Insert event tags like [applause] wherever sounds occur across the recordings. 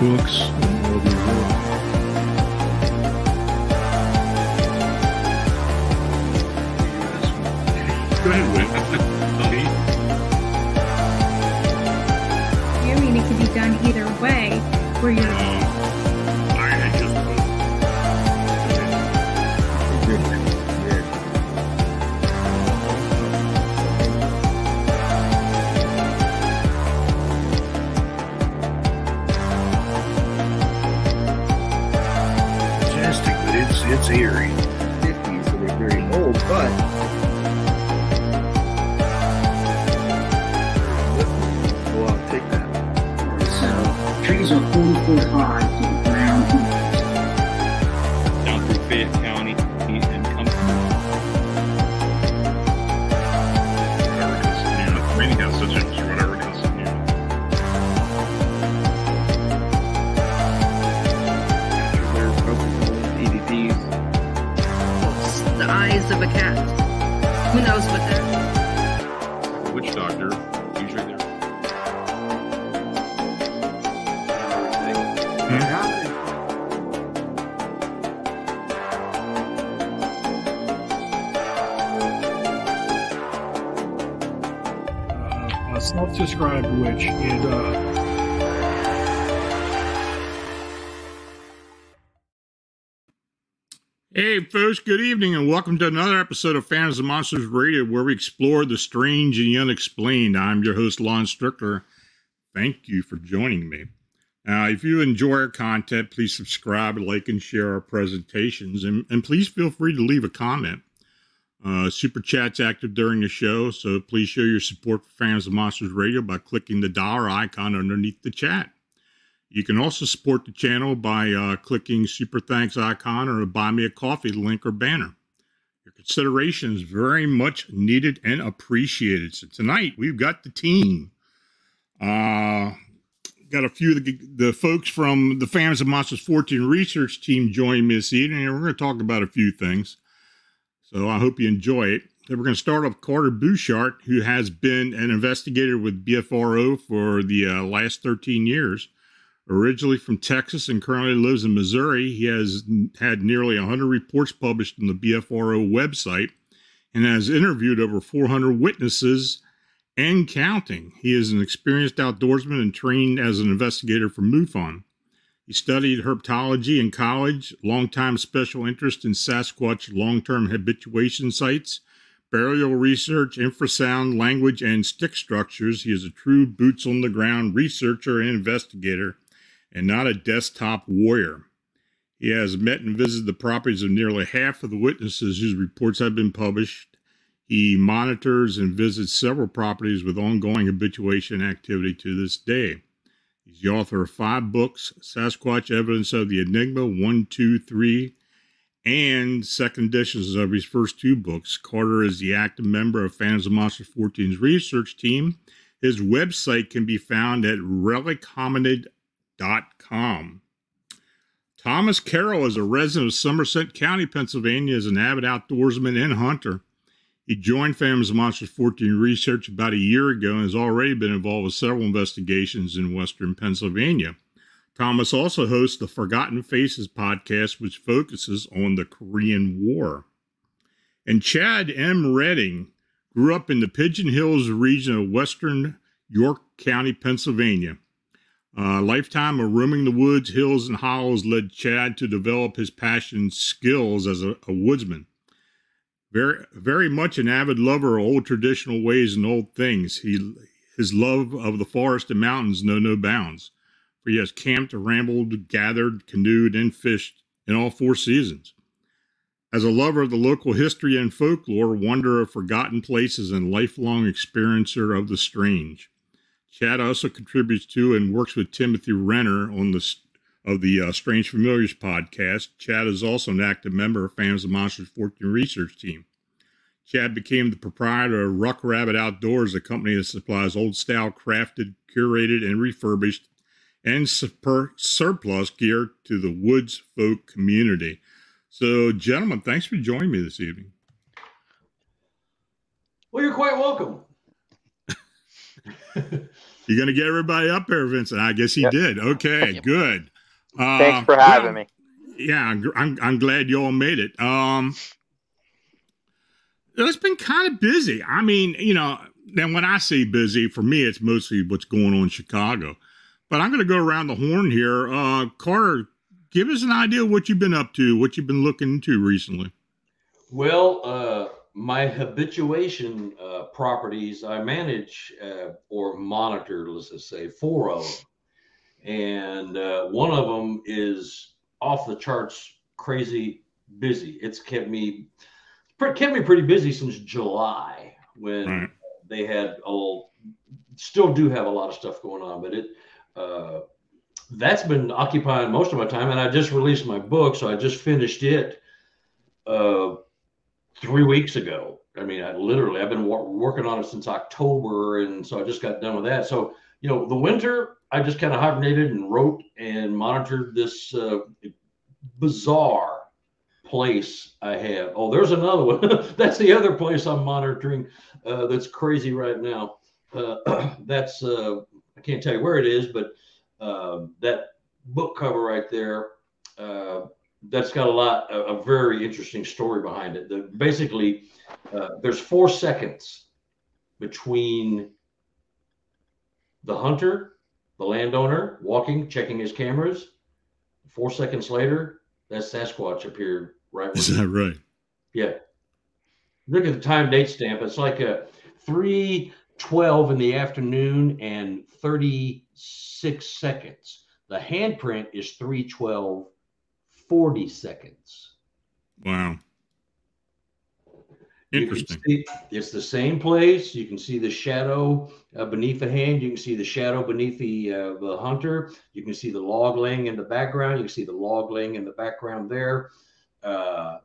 books and the work. Go ahead, mean, it could be done either way, where you're folks, good evening, and welcome to another episode of Phantoms & Monsters Radio, where we explore the strange and the unexplained. I'm your host, Lon Strickler. Thank you for joining me. Now, if you enjoy our content, please subscribe, like, and share our presentations, and, and please feel free to leave a comment. Uh, Super Chat's active during the show, so please show your support for Phantoms & Monsters Radio by clicking the dollar icon underneath the chat. You can also support the channel by uh, clicking super thanks icon or buy me a coffee link or banner. Your consideration is very much needed and appreciated. So tonight we've got the team. Uh, got a few of the, the folks from the Phantoms & Monsters Fortean research team joining me this evening, and we're going to talk about a few things. So I hope you enjoy it. Then we're going to start off Carter Buschardt, who has been an investigator with BFRO for the uh, last 13 years. Originally from Texas and currently lives in Missouri, he has had nearly 100 reports published on the BFRO website and has interviewed over 400 witnesses and counting. He is an experienced outdoorsman and trained as an investigator for MUFON. He studied herpetology in college, longtime special interest in Sasquatch long term habituation sites, burial research, infrasound, language, and stick structures. He is a true boots on the ground researcher and investigator and not a desktop warrior. He has met and visited the properties of nearly half of the witnesses whose reports have been published. He monitors and visits several properties with ongoing habituation activity to this day. He's the author of five books Sasquatch Evidence of the Enigma 1, 2, 3, and second editions of his first two books. Carter is the active member of Phantoms & Monsters Fortean's research team. His website can be found at relichominid.com. Thomas Carroll is a resident of Somerset County, Pennsylvania, is an avid outdoorsman and hunter. He joined of Monsters Fortean research about a year ago and has already been involved with several investigations in western Pennsylvania. Thomas also hosts the Forgotten Faces podcast, which focuses on the Korean War. And Chad M. Redding grew up in the Pigeon Hills region of western York County, Pennsylvania. A lifetime of roaming the woods, hills, and hollows led Chad to develop his passion skills as a, a woodsman. Very, very much an avid lover of old traditional ways and old things. He, his love of the forest and mountains know no bounds. For he has camped, rambled, gathered, canoed, and fished in all four seasons. As a lover of the local history and folklore, wonder of forgotten places, and lifelong experiencer of the strange, Chad also contributes to and works with Timothy Renner on the of the uh, Strange Familiars podcast. Chad is also an active member of Phantoms & Monsters Fortean research team. Chad became the proprietor of Ruck Rabbit Outdoors, a company that supplies old style crafted, curated, and refurbished and super, surplus gear to the woods folk community. So, gentlemen, thanks for joining me this evening. Well, you're quite welcome. You're going to get everybody up there, Vincent. I guess he Yep. did. Okay, good. Uh, Thanks for having well, me. Yeah, I'm, I'm, I'm glad you all made it. Um, it's been kind of busy. I mean, you know, then when I say busy, for me, it's mostly what's going on in Chicago. But I'm going to go around the horn here. Uh, Carter, give us an idea of what you've been up to, what you've been looking into recently. Well, uh, my habituation uh, properties, I manage uh, or monitor, let's just say, four of them. And uh, one of them is off the charts, crazy busy. It's kept me kept me pretty busy since July when Right. they had a still do have a lot of stuff going on, but it uh, that's been occupying most of my time. And I just released my book, so I just finished it uh, three weeks ago. I mean, I literally I've been wor- working on it since October, and so I just got done with that. So you know, the winter I just kind of hibernated and wrote and monitored this uh, bizarre place I have. Oh, there's another one. [laughs] that's the other place I'm monitoring. Uh, that's crazy right now. Uh, [clears throat] that's uh, I can't tell you where it is, but uh, that book cover right there. Uh, that's got a lot, a, a very interesting story behind it. The, basically, uh, there's four seconds between the hunter, the landowner, walking, checking his cameras. Four seconds later, that Sasquatch appeared right. Is that right? yeah. Look at the time date stamp. It's like a three twelve in the afternoon and thirty six seconds. The handprint is three twelve forty seconds. Wow. Interesting. see- it's the same place. You can see the shadow uh, beneath the hand. You can see the shadow beneath the uh, the hunter. You can see the log laying in the background. You can see the log laying in the background there. Uh,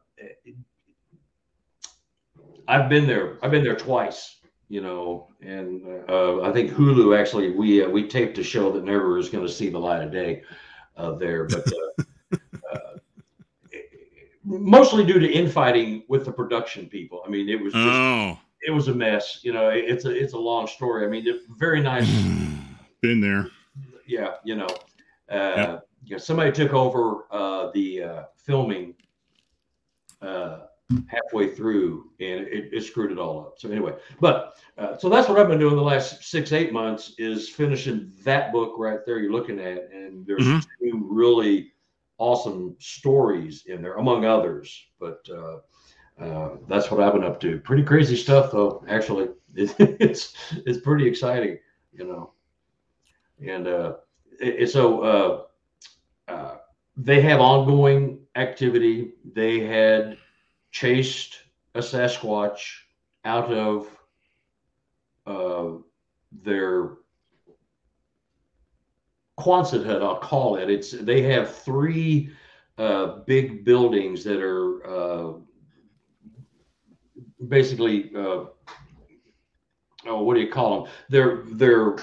I've been there. I've been there twice. You know, and uh, I think Hulu actually we uh, we taped a show that never is going to see the light of day uh, there, but. Mostly due to infighting with the production people. I mean, it was just Oh, it was a mess. You know, it- it's a it's a long story. I mean, very nice. [sighs] been there. Yeah, you know, uh, yeah, somebody took over uh, the uh, filming uh, halfway through, and it, it screwed it all up. So anyway, but uh, so that's what I've been doing the last six eight months is finishing that book right there you're looking at, and there's Mhm. two really awesome stories in there, among others. But uh, uh, that's what I've been up to. Pretty crazy stuff, though. Actually, [laughs] it's it's pretty exciting, you know. And uh, it, it- so uh, uh, they have ongoing activity. They had chased a Sasquatch out of uh, their Quonset hut, I'll call it. It's they have three uh, big buildings that are uh, basically uh, oh, what do you call them? They're they're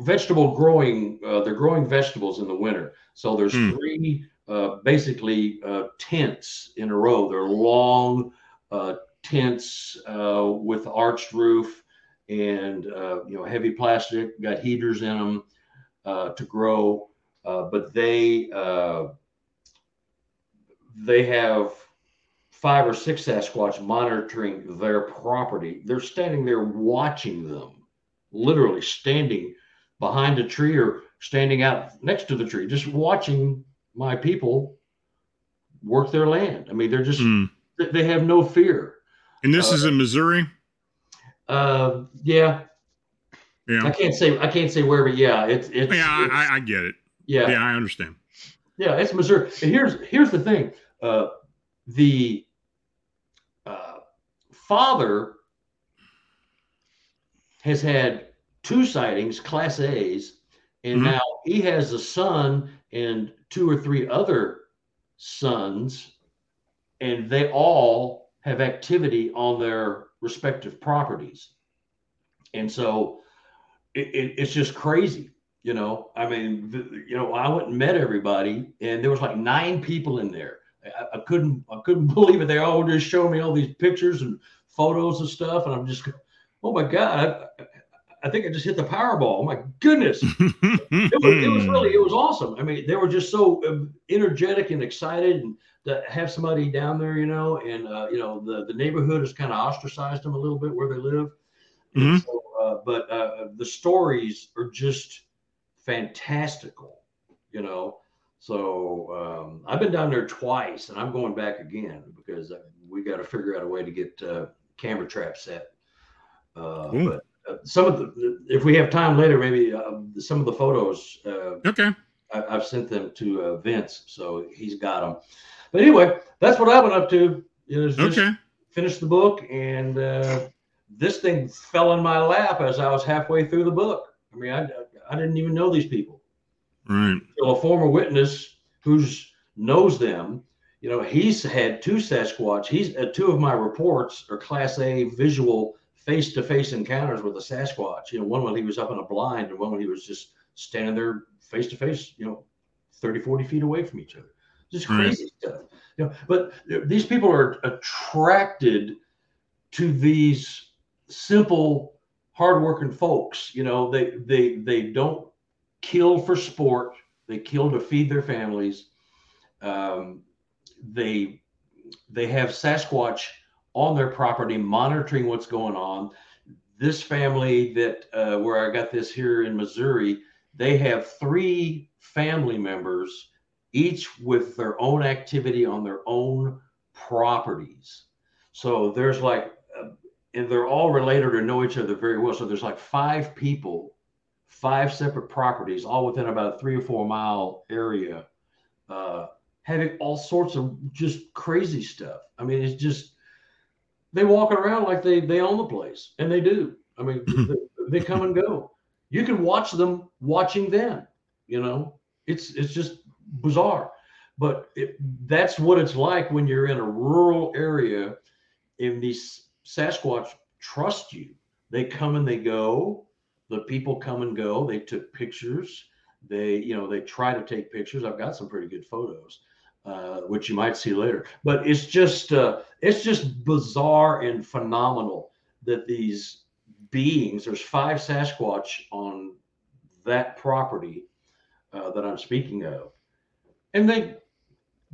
vegetable growing. Uh, they're growing vegetables in the winter. So there's Hmm. three uh, basically uh, tents in a row. They're long uh, tents uh, with arched roof and uh, you know heavy plastic. Got heaters in them to grow, uh, but they uh, they have five or six Sasquatch monitoring their property. They're standing there watching them, literally standing behind a tree or standing out next to the tree, just watching my people work their land. I mean, they're just they- they have no fear. And this Uh, is in Missouri. Uh, yeah, I can't say I can't say where, but yeah, it's it's Yeah, it's- I, I, get it. yeah. Yeah, I understand. Yeah, it's Missouri. And here's here's the thing. Uh, the uh, father has had two sightings, class A's, and Mhm. now he has a son and two or three other sons, and they all have activity on their respective properties. And so it, it, it's just crazy you know i mean you know i went and met everybody and there was like nine people in there I, I couldn't i couldn't [laughs] believe it they all just showed me all these pictures and photos and stuff and i'm just oh my god I, I think I just hit the Powerball. Oh my goodness, [laughs] it was, it was really it was awesome. I mean, they were just so um, energetic and excited, and to have somebody down there, you know, and uh, you know the the neighborhood has kind of ostracized them a little bit where they live. Mhm. So, uh, but uh, the stories are just fantastical, you know. So um, I've been down there twice, and I'm going back again because uh, we got to figure out a way to get uh, camera traps set. Uh, but uh, some of the, if we have time later, maybe uh, some of the photos uh, okay. I, I've sent them to uh, Vince, so he's got them. But anyway, that's what I've been up to. Is just Okay. finish the book, and uh, this thing fell in my lap as I was halfway through the book. I mean, I, I didn't even know these people. Right. So a former witness who's knows them, you know, he's had two Sasquatch. He's uh, two of my reports are Class A visual face-to-face encounters with a Sasquatch. You know, one when he was up in a blind, and one when he was just standing there face-to-face. You know, 30, 40 feet away from each other. Just Right. crazy stuff. You know, but these people are attracted to these simple, hardworking folks. You know, they they they don't kill for sport. They kill to feed their families. Um, they they have Sasquatch on their property, monitoring what's going on. This family that uh, where I got this here in Missouri, they have three family members, each with their own activity on their own properties. So there's like, and they're all related or know each other very well. So there's like five people five separate properties, all within about a three or four mile area, uh, having all sorts of just crazy stuff. I mean, it's just they walk around like they they own the place, and they do. I mean, [laughs] they, they come and go. You can watch them watching them. You know, it's it's just bizarre, but it, that's what it's like when you're in a rural area. in these Sasquatch trust you. They come and they go. The people come and go. They took pictures. They you know they try to take pictures. I've got some pretty good photos uh, which you might see later. But it's just uh, it's just bizarre and phenomenal that these beings there's five sasquatch on that property uh, that i'm speaking of. And they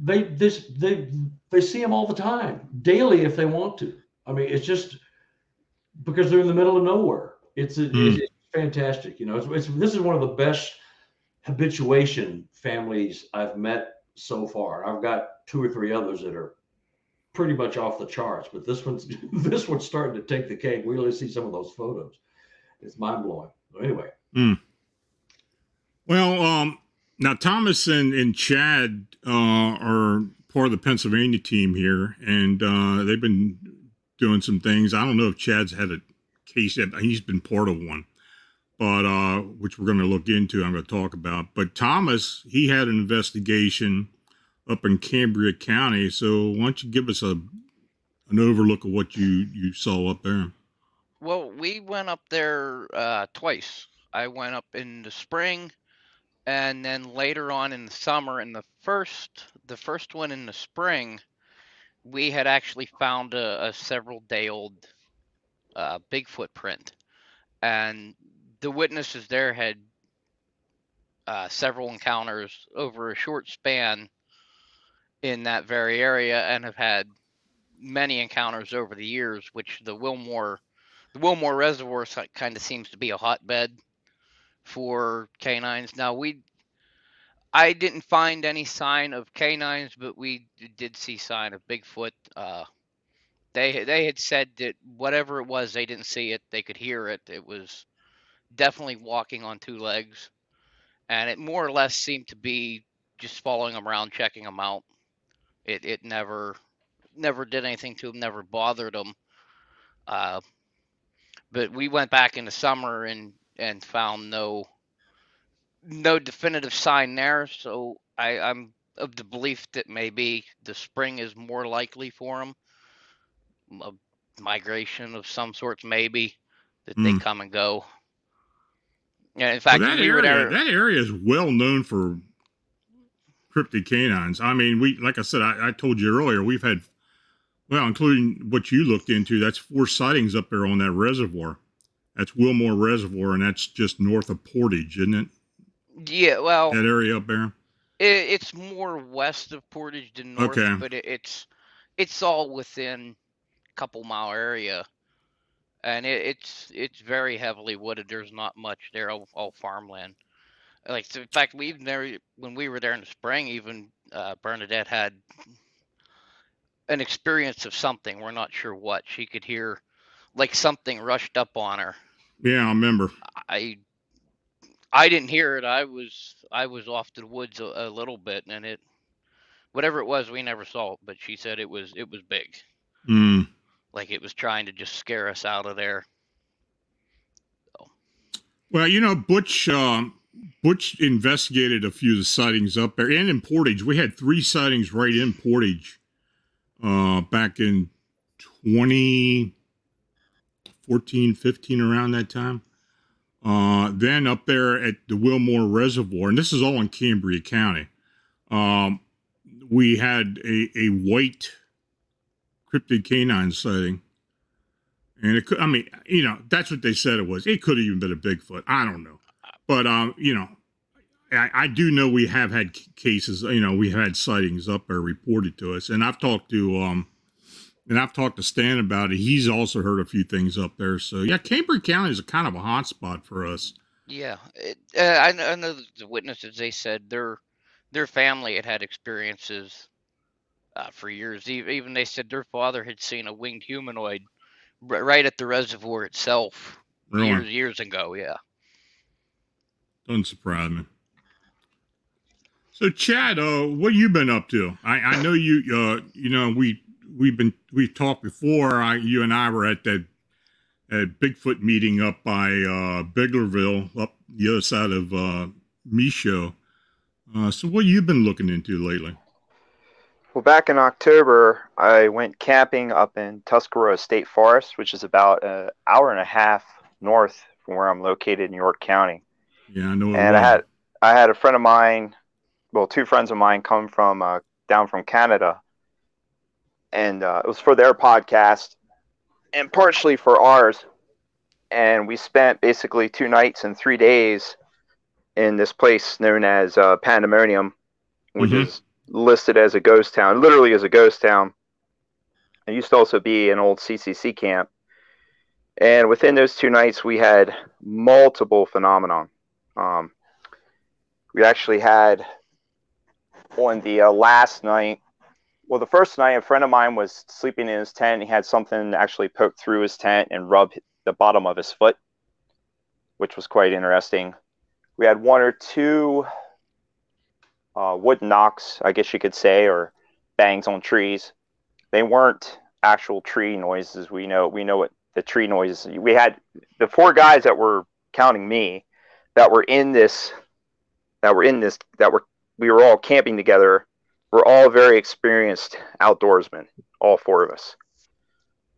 they this they they see them all the time daily if they want to i mean it's just because they're in the middle of nowhere it's, a, Hmm. it's fantastic. You know, it's, it's this is one of the best habituation families I've met so far. I've got two or three others that are pretty much off the charts, but this one's [laughs] this one's starting to take the cake. We really see some of those photos. It's mind blowing. Anyway, Well, um, now Thomas and, and Chad uh, are part of the Pennsylvania team here, and uh, they've been doing some things. I don't know if Chad's had a case yet. He's been part of one, but uh, which we're going to look into. I'm going to talk about. But Thomas, he had an investigation up in Cambria County. So why don't you give us a an overlook of what you you saw up there? Well, we went up there uh, twice. I went up in the spring, and then later on in the summer. And the first, the first one in the spring, we had actually found a, a several day old uh, Bigfoot print, and the witnesses there had uh, several encounters over a short span in that very area, and have had many encounters over the years, which the Wilmore the Wilmore Reservoir kind of seems to be a hotbed for canines. Now we, I didn't find any sign of canines, but we did see sign of Bigfoot. Uh, they they had said that whatever it was, they didn't see it, they could hear it. It was definitely walking on two legs, and it more or less seemed to be just following them around, checking them out. It it never never did anything to them, never bothered them. Uh, but we went back in the summer and and found no no definitive sign there. So I, I'm of the belief that maybe the spring is more likely for them. A migration of some sorts, maybe that they Hmm. come and go. Yeah, in Well, fact, that area, there. that area is well known for cryptid canines. I mean, we like I said, I, I told you earlier, we've had well, including what you looked into, that's four sightings up there on that reservoir. That's Wilmore Reservoir, and that's just north of Portage, isn't it? Yeah, well, That area up there. it, it's more west of Portage than north, Okay. but it, it's it's all within a couple mile area, and it, it's it's very heavily wooded. There's not much there, all, all farmland. Like so in fact, we even there when we were there in the spring, even uh, Bernadette had an experience of something. We're not sure what. She could hear like something rushed up on her. Yeah, I remember. I I didn't hear it. I was I was off to the woods a, a little bit, and it whatever it was, we never saw it. But she said it was it was big, Mm. like it was trying to just scare us out of there. Well, you know, Butch um, Butch investigated a few of the sightings up there and in Portage. We had three sightings right in Portage uh, back in 2014, 15, around that time. Uh, then up there at the Wilmore Reservoir, and this is all in Cambria County, um, we had a, a white cryptid canine sighting. And it could, I mean, you know, that's what they said it was. It could have even been a Bigfoot. I don't know. But, um, you know, I, I do know we have had cases, you know, we had sightings up there reported to us. And I've talked to, um, and I've talked to Stan about it. He's also heard a few things up there. So, yeah, Cambria County is a kind of a hot spot for us. Yeah, it, uh, I, I know the witnesses. They said their their family had had experiences uh, for years. Even they said their father had seen a winged humanoid right at the reservoir itself Really. years years ago. Yeah. Doesn't surprise me. So, Chad, uh, what you been up to? I, I know you. Uh, you know, we we've been we talked before. I, you and I were at that at Bigfoot meeting up by uh, Biglerville, up the other side of uh, Michaux. Uh, so, what you been looking into lately? Well, back in October, I went camping up in Tuscarora State Forest, which is about an hour and a half north from where I'm located in York County. Yeah, I know. And I had I had a friend of mine, well, two friends of mine come from uh, down from Canada, and uh, it was for their podcast, and partially for ours. And we spent basically two nights and three days in this place known as uh, Pandemonium, which Mhm. is listed as a ghost town, literally as a ghost town. It used to also be an old CCC camp. And within those two nights, we had multiple phenomenon. Um, we actually had on the uh, last night, well, the first night, a friend of mine was sleeping in his tent. He had something actually poke through his tent and rub the bottom of his foot, which was quite interesting. We had one or two uh, wood knocks, I guess you could say, or bangs on trees. They weren't actual tree noises. We know we know what the tree noises. We had the four guys that were counting me that were in this that were in this that were we were all camping together. We're all very experienced outdoorsmen, all four of us.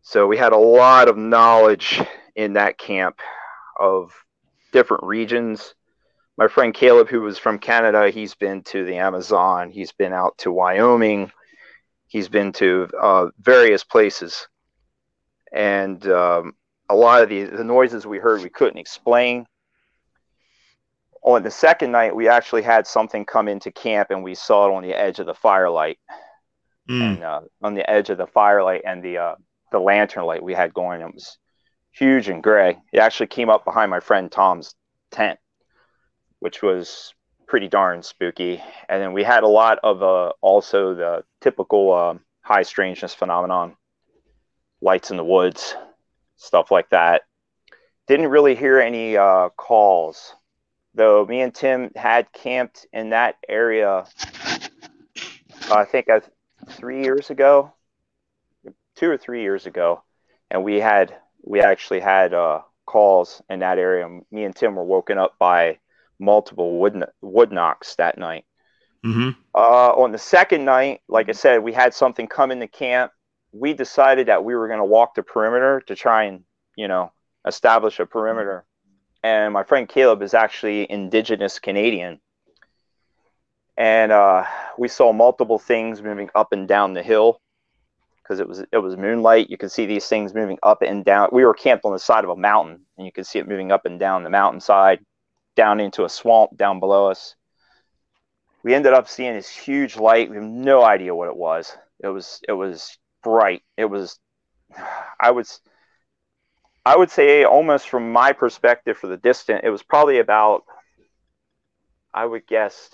So we had a lot of knowledge in that camp of different regions. My friend Caleb, who was from Canada, he's been to the Amazon, he's been out to Wyoming, he's been to uh, various places. And um, a lot of the, the noises we heard, we couldn't explain. On the second night, we actually had something come into camp and we saw it on the edge of the firelight Mm. and uh, on the edge of the firelight and the uh, the lantern light we had going. It was huge and gray. It actually came up behind my friend Tom's tent, which was pretty darn spooky. And then we had a lot of uh, also the typical um high strangeness phenomenon, lights in the woods, stuff like that. Didn't really hear any uh, calls, though. Me and Tim had camped in that area. I think three years ago, two or three years ago, and we had we actually had uh, calls in that area. Me and Tim were woken up by multiple wood wood knocks that night. hmm Uh, on the second night, like I said, we had something come into camp. We decided that we were going to walk the perimeter to try and, you know, establish a perimeter. And my friend Caleb is actually indigenous Canadian. And uh, we saw multiple things moving up and down the hill because it was it was moonlight. You could see these things moving up and down. We were camped on the side of a mountain, and you could see it moving up and down the mountainside, down into a swamp down below us. We ended up seeing this huge light. We have no idea what it was. It was it was bright. It was [sighs] I was I would say almost from my perspective for the distant, it was probably about I would guess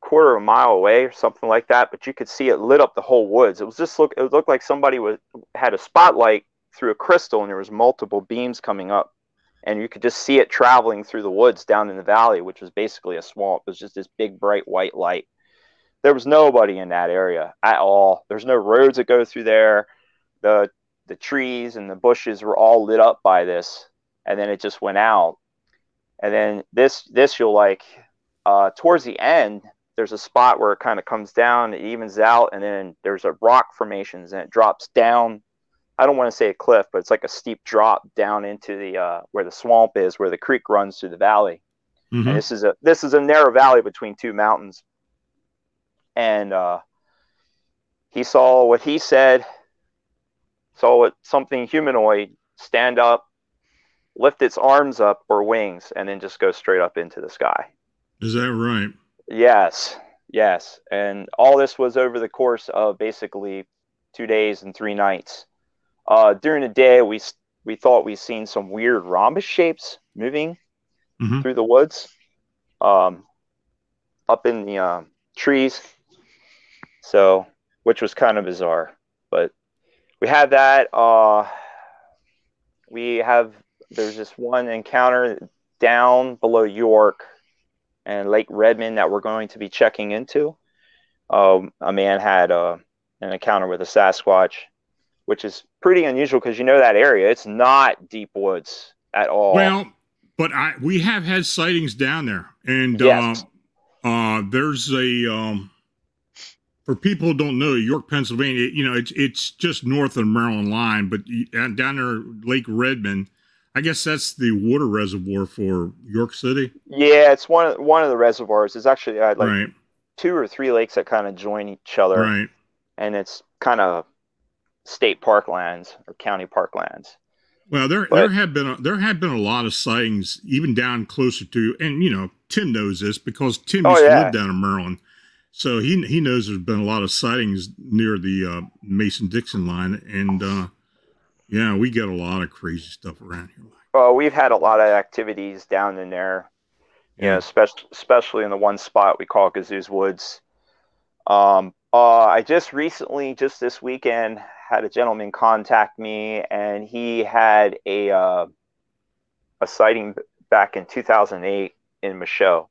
quarter of a mile away or something like that, but you could see it lit up the whole woods. It was just look it looked like somebody was had a spotlight through a crystal and there was multiple beams coming up. And you could just see it traveling through the woods down in the valley, which was basically a swamp. It was just this big bright white light. There was nobody in that area at all. There's no roads that go through there. The the trees and the bushes were all lit up by this, and then it just went out. And then this this you'll like uh, towards the end, there's a spot where it kind of comes down, it evens out, and then there's a rock formations and it drops down. I don't want to say a cliff, but it's like a steep drop down into the uh, where the swamp is, where the creek runs through the valley. Mhm. And this is a this is a narrow valley between two mountains. And uh, he saw what he said, saw something humanoid stand up, lift its arms up or wings, and then just go straight up into the sky. Is that right? Yes, yes. And all this was over the course of basically two days and three nights. Uh, during the day, we we thought we seen some weird rhombus shapes moving Mhm. through the woods, um, up in the um, trees. So, which was kind of bizarre, but we had that. Uh, we have there's this one encounter down below York and Lake Redman that we're going to be checking into. Um, a man had uh, an encounter with a Sasquatch, which is pretty unusual because you know that area. It's not deep woods at all. Well, but I we have had sightings down there, and Yes. uh, uh, there's a um, for people who don't know York, Pennsylvania. You know, it's it's just north of the Maryland line, but down there, Lake Redman. I guess that's the water reservoir for York City, yeah, it's one of one of the reservoirs. It's actually uh, like right? two or three lakes that kind of join each other, Right. and it's kind of state parklands or county parklands. Well, there But- there have been a, there have been a lot of sightings even down closer to, and you know Tim knows this because Tim Oh, used to yeah. live down in Maryland, so he he knows there's been a lot of sightings near the uh, Mason Dixon line, and uh, yeah, we get a lot of crazy stuff around here. Well, we've had a lot of activities down in there, you know, especially especially in the one spot we call Gazoo's Woods. Um, uh, I just recently, just this weekend, had a gentleman contact me, and he had a uh, a sighting back in 2008 in Michaux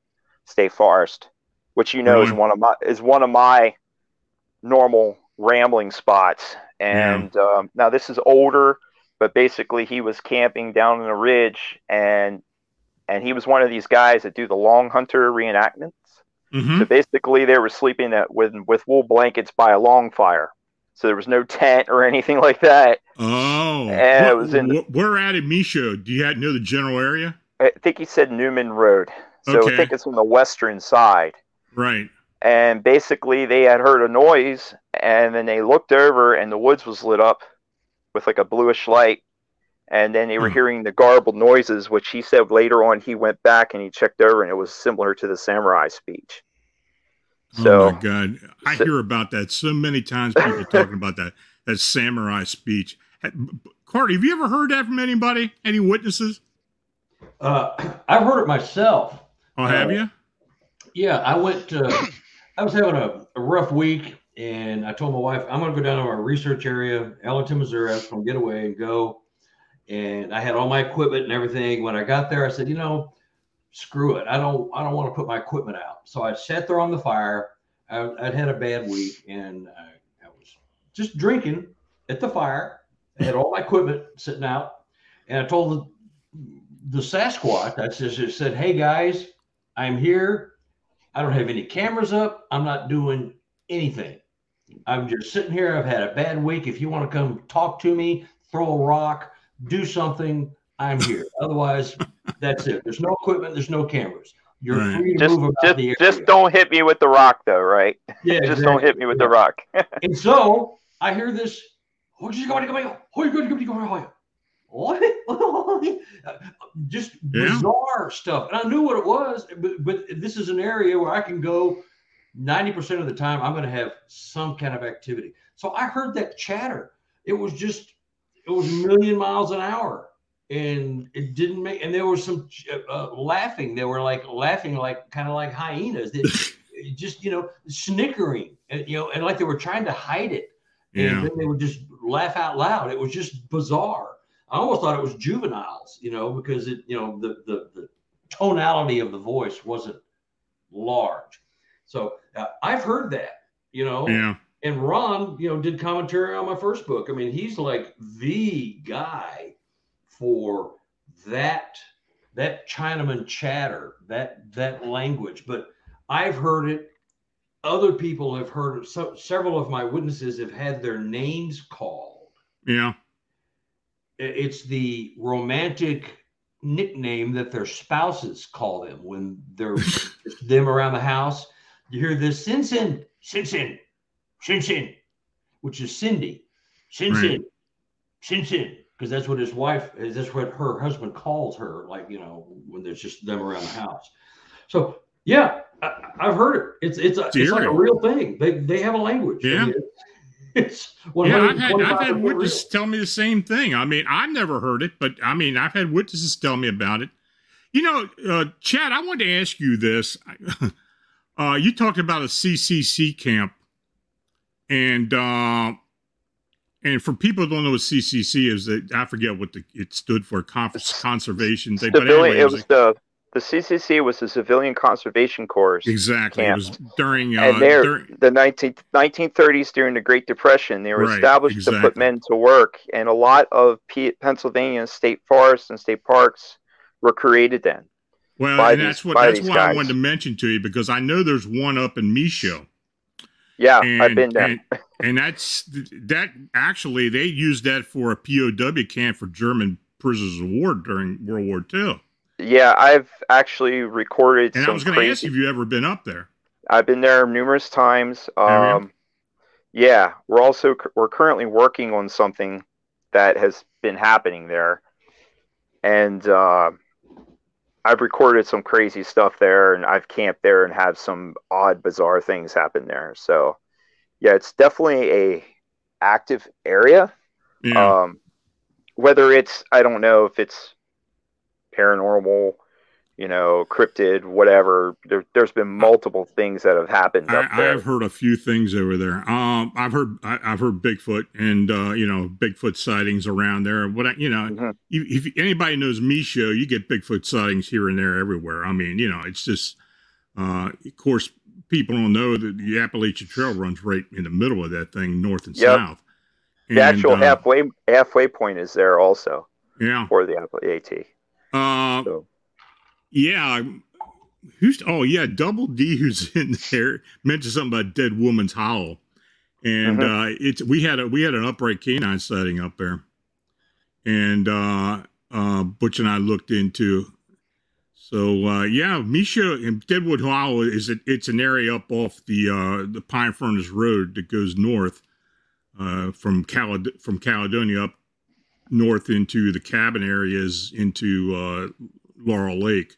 State Forest, which you know is one of my is one of my normal rambling spots. And um, now this is older, but basically he was camping down in a ridge, and and he was one of these guys that do the long hunter reenactments. hmm So basically, they were sleeping at, with with wool blankets by a long fire. So there was no tent or [laughs] anything like that. Oh, And it was in- wh- where at in Michaux? Do you know the general area? I think he said Newman Road. So Okay. I think it's on the western side. Right. And basically, they had heard a noise, and then they looked over, and the woods was lit up with like a bluish light. And then they were Hmm. hearing the garbled noises, which he said later on he went back and he checked over, and it was similar to the samurai speech. So oh my God, I so- hear about that so many times. People talking about that that samurai speech. B- b- Carter, have you ever heard that from anybody? Any witnesses? Uh, [coughs] I've heard it myself. Oh, have Uh, you? Yeah, I went. Uh, I was having a, a rough week, and I told my wife I'm going to go down to our research area, Ellington, Missouri. I was going to get away and go. And I had all my equipment and everything. When I got there, I said, you know, screw it. I don't. I don't want to put my equipment out. So I sat there on the fire. I, I'd had a bad week, and I, I was just drinking at the fire. I had all my equipment sitting out, and I told the, the Sasquatch, I just, just said, "Hey guys, I'm here. I don't have any cameras up. I'm not doing anything. I'm just sitting here. I've had a bad week. If you want to come talk to me, throw a rock, do something, I'm here. Otherwise, that's it. There's no equipment. There's no cameras. You're Right. free to just move about just the area. just don't hit me with the rock, though, right? yeah, just don't hit me with the rock. And so I hear this. "Oh, you go, go, go, go, go, go, go, go." What? [laughs] Just Yeah. bizarre stuff. And I knew what it was, but, but this is an area where I can go 90% of the time, I'm going to have some kind of activity. So I heard that chatter. It was just, it was a million miles an hour. And it didn't make, and there was some uh, laughing. They were like laughing, like kind of like hyenas. [laughs] Just, you know, snickering, and, you know, and like they were trying to hide it and Yeah. then they would just laugh out loud. It was just bizarre. I almost thought it was juveniles, you know, because it, you know, the the, the tonality of the voice wasn't large. So uh, I've heard that, you know, Yeah. and Ron, you know, did commentary on my first book. I mean, he's like the guy for that that Chinaman chatter, that that language. But I've heard it. Other people have heard it. So several of my witnesses have had their names called. Yeah. It's the romantic nickname that their spouses call them when they're [laughs] them around the house. You hear this Sin Sin, Sin Sin, Sin Sin, which is Cindy, Sin Right. Sin, Sin Sin, because that's what his wife is. That's what her husband calls her, like you know, when there's just them around the house. So yeah, I, I've heard it. It's it's a, it's like a real thing. They they have a language. Yeah. Mean, it's Yeah, I've had, I've 125% had real. witnesses tell me the same thing. I mean, I've never heard it, but I mean, I've had witnesses tell me about it. You know, uh, Chad, I wanted to ask you this. [laughs] Uh, you talked about a CCC camp, and uh, and for people who don't know what CCC is, I forget what the, it stood for. Conference Conservation. They, but anyway, it was was the the CCC was the Civilian Conservation Corps. exactly. It was during uh, and during, the 19, 1930s during the Great Depression. They were Right, established to put men to work, and a lot of P- Pennsylvania state forests and state parks were created then. Well, and these- that's what that's these what I wanted to mention to you because I know there's one up in Michaux. Yeah, and, I've been there. And, and that's that actually they used that for a POW camp for German prisoners of war during World War II. Yeah, I've actually recorded And I was going to ask you if you ever been up there. I've been there numerous times. Um, yeah, we're also we're currently working on something that has been happening there, and uh, I've recorded some crazy stuff there, and I've camped there and have some odd, bizarre things happen there. So, yeah, it's definitely a active area. Yeah, Um, whether it's I don't know if it's paranormal, you know, cryptid, whatever. There, there's been multiple things that have happened I, there. I have heard a few things over there. Um, I've heard I, I've heard Bigfoot and uh, you know Bigfoot sightings around there. What I, you know, Mhm. if, if anybody knows Michaux, you get Bigfoot sightings here and there everywhere. I mean, you know, it's just, uh, of course, people don't know that the Appalachian Trail runs right in the middle of that thing, north and Yep. south. The actual uh, halfway halfway point is there also yeah, for the Apple AT. Uh, So yeah. Who's? Oh, yeah. Double D, who's [laughs] in there, mentioned something about Dead Woman's Howl, and Mhm. uh, it's we had a we had an upright canine sighting up there, and uh, uh, Butch and I looked into. So uh, yeah, Michaux and Deadwood Hollow is it, it's an area up off the uh, the Pine Furnace Road that goes north uh, from Caled- from Caledonia up north into the cabin areas into uh, Laurel Lake.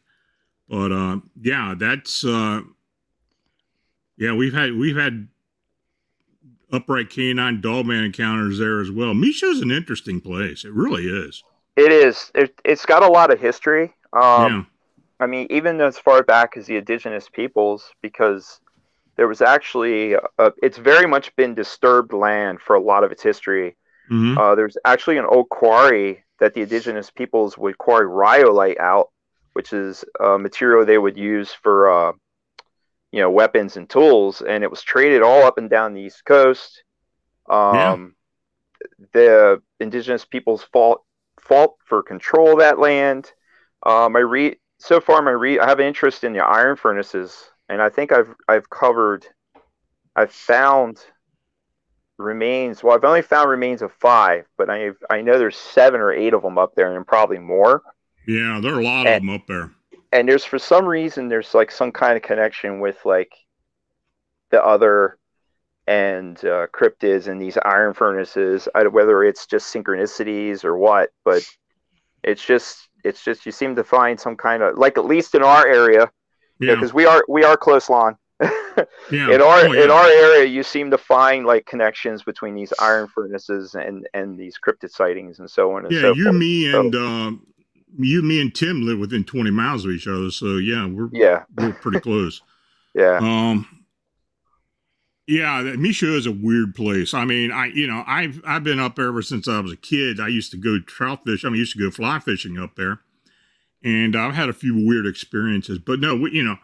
But uh, yeah, that's uh, yeah we've had we've had upright canine dogman encounters there as well. Michaux's an interesting place. It really is. It is. It, has got a lot of history. Um, yeah. I mean, even as far back as the indigenous peoples, because there was actually, a, it's very much been disturbed land for a lot of its history. Hmm Uh, there's actually an old quarry that the indigenous peoples would quarry rhyolite out, which is a material they would use for, uh, you know, weapons and tools, and it was traded all up and down the East Coast. Um, The indigenous peoples fought fought for control of that land. Um, I read so far. My read, I have an interest in the iron furnaces, and I think I've I've covered, I've found remains. Well, I've only found remains of five, but I I know there's seven or eight of them up there, and probably more. Yeah, there are a lot And- of them up there. And there's for some reason there's like some kind of connection with like the other and uh, cryptids and these iron furnaces. I, whether it's just synchronicities or what, but It's just it's just you seem to find some kind of like at least in our area, Yeah. because we are we are close lawn. Yeah. in our Oh, yeah. in our area, you seem to find like connections between these iron furnaces and and these cryptid sightings and so on and yeah, so you, forth. me, So, and um, you, me, and Tim live within 20 miles of each other. So yeah, we're yeah, we're pretty close. [laughs] yeah, Um, yeah, Michaux is a weird place. I mean, I you know I've I've been up there ever since I was a kid. I used to go trout fish. I mean, I used to go fly fishing up there, and I've had a few weird experiences. But no, we, you know,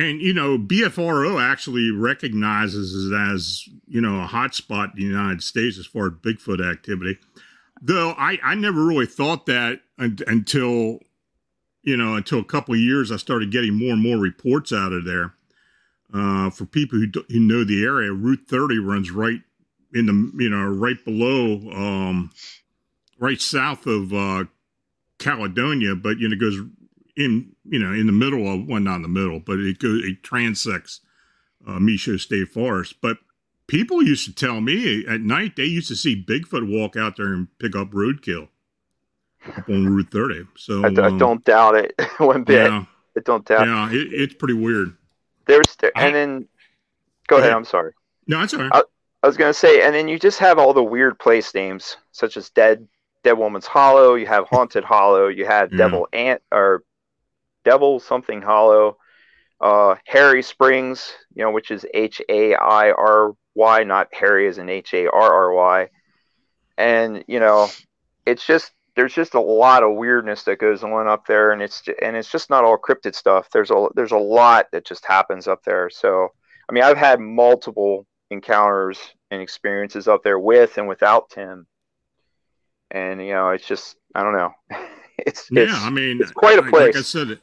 and you know, BFRO actually recognizes it as you know a hotspot in the United States as far as Bigfoot activity. Though I I never really thought that un- until you know until a couple of years I started getting more and more reports out of there. Uh, for people who, do, who know the area, Route 30 runs right in the you know right below, um, right south of uh, Caledonia, but you know goes in you know in the middle of well not in the middle, but it goes it transects uh, Michaux State Forest. But people used to tell me at night they used to see Bigfoot walk out there and pick up roadkill up on Route 30. So I, I um, don't doubt it [laughs] one bit. yeah I don't doubt. yeah it, it's pretty weird. There's there, and then go Go ahead. ahead. I'm sorry. No, that's all right. I- I was gonna say, and then you just have all the weird place names, such as Dead Dead Woman's Hollow. You have Haunted Hollow. You have Yeah. Devil Ant or Devil something Hollow. Uh, Hairy Springs, you know, which is H A I R Y, not Harry as in H A R R Y. And you know, it's just there's just a lot of weirdness that goes on up there, and it's and it's just not all cryptid stuff. There's a there's a lot that just happens up there. So I mean, I've had multiple encounters and experiences up there with and without Tim. And you know, it's just I don't know. [laughs] it's Yeah, it's, I mean, it's quite a like- Like I place. said,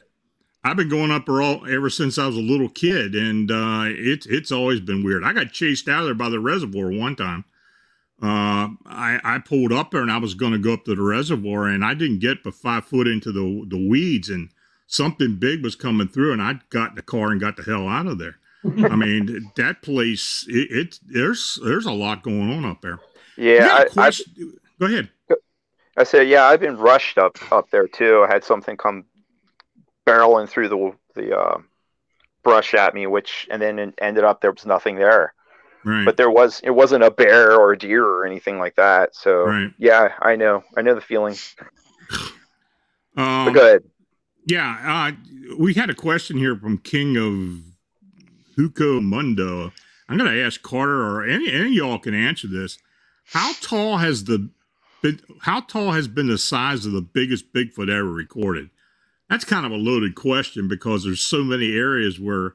I've been going up there all ever since I was a little kid, and uh, it's it's always been weird. I got chased out of there by the reservoir one time. Uh, I I pulled up there and I was going to go up to the reservoir, and I didn't get but five foot into the the weeds, and something big was coming through, and I got in the car and got the hell out of there. I [laughs] mean, that place, it, it there's there's a lot going on up there. You yeah, got a I, I, question- go ahead. I said, yeah, I've been rushed up up there too. I had something come barreling through the the uh, brush at me, which and then it ended up there was nothing there. Right. But there was it wasn't a bear or a deer or anything like that. So Right. yeah, I know, I know the feeling. [laughs] Um, But go ahead. Yeah, uh, we had a question here from King of Hueco Mundo. I'm going to ask Carter or any any of y'all can answer this. How tall has the been, how tall has been the size of the biggest Bigfoot ever recorded? That's kind of a loaded question because there's so many areas where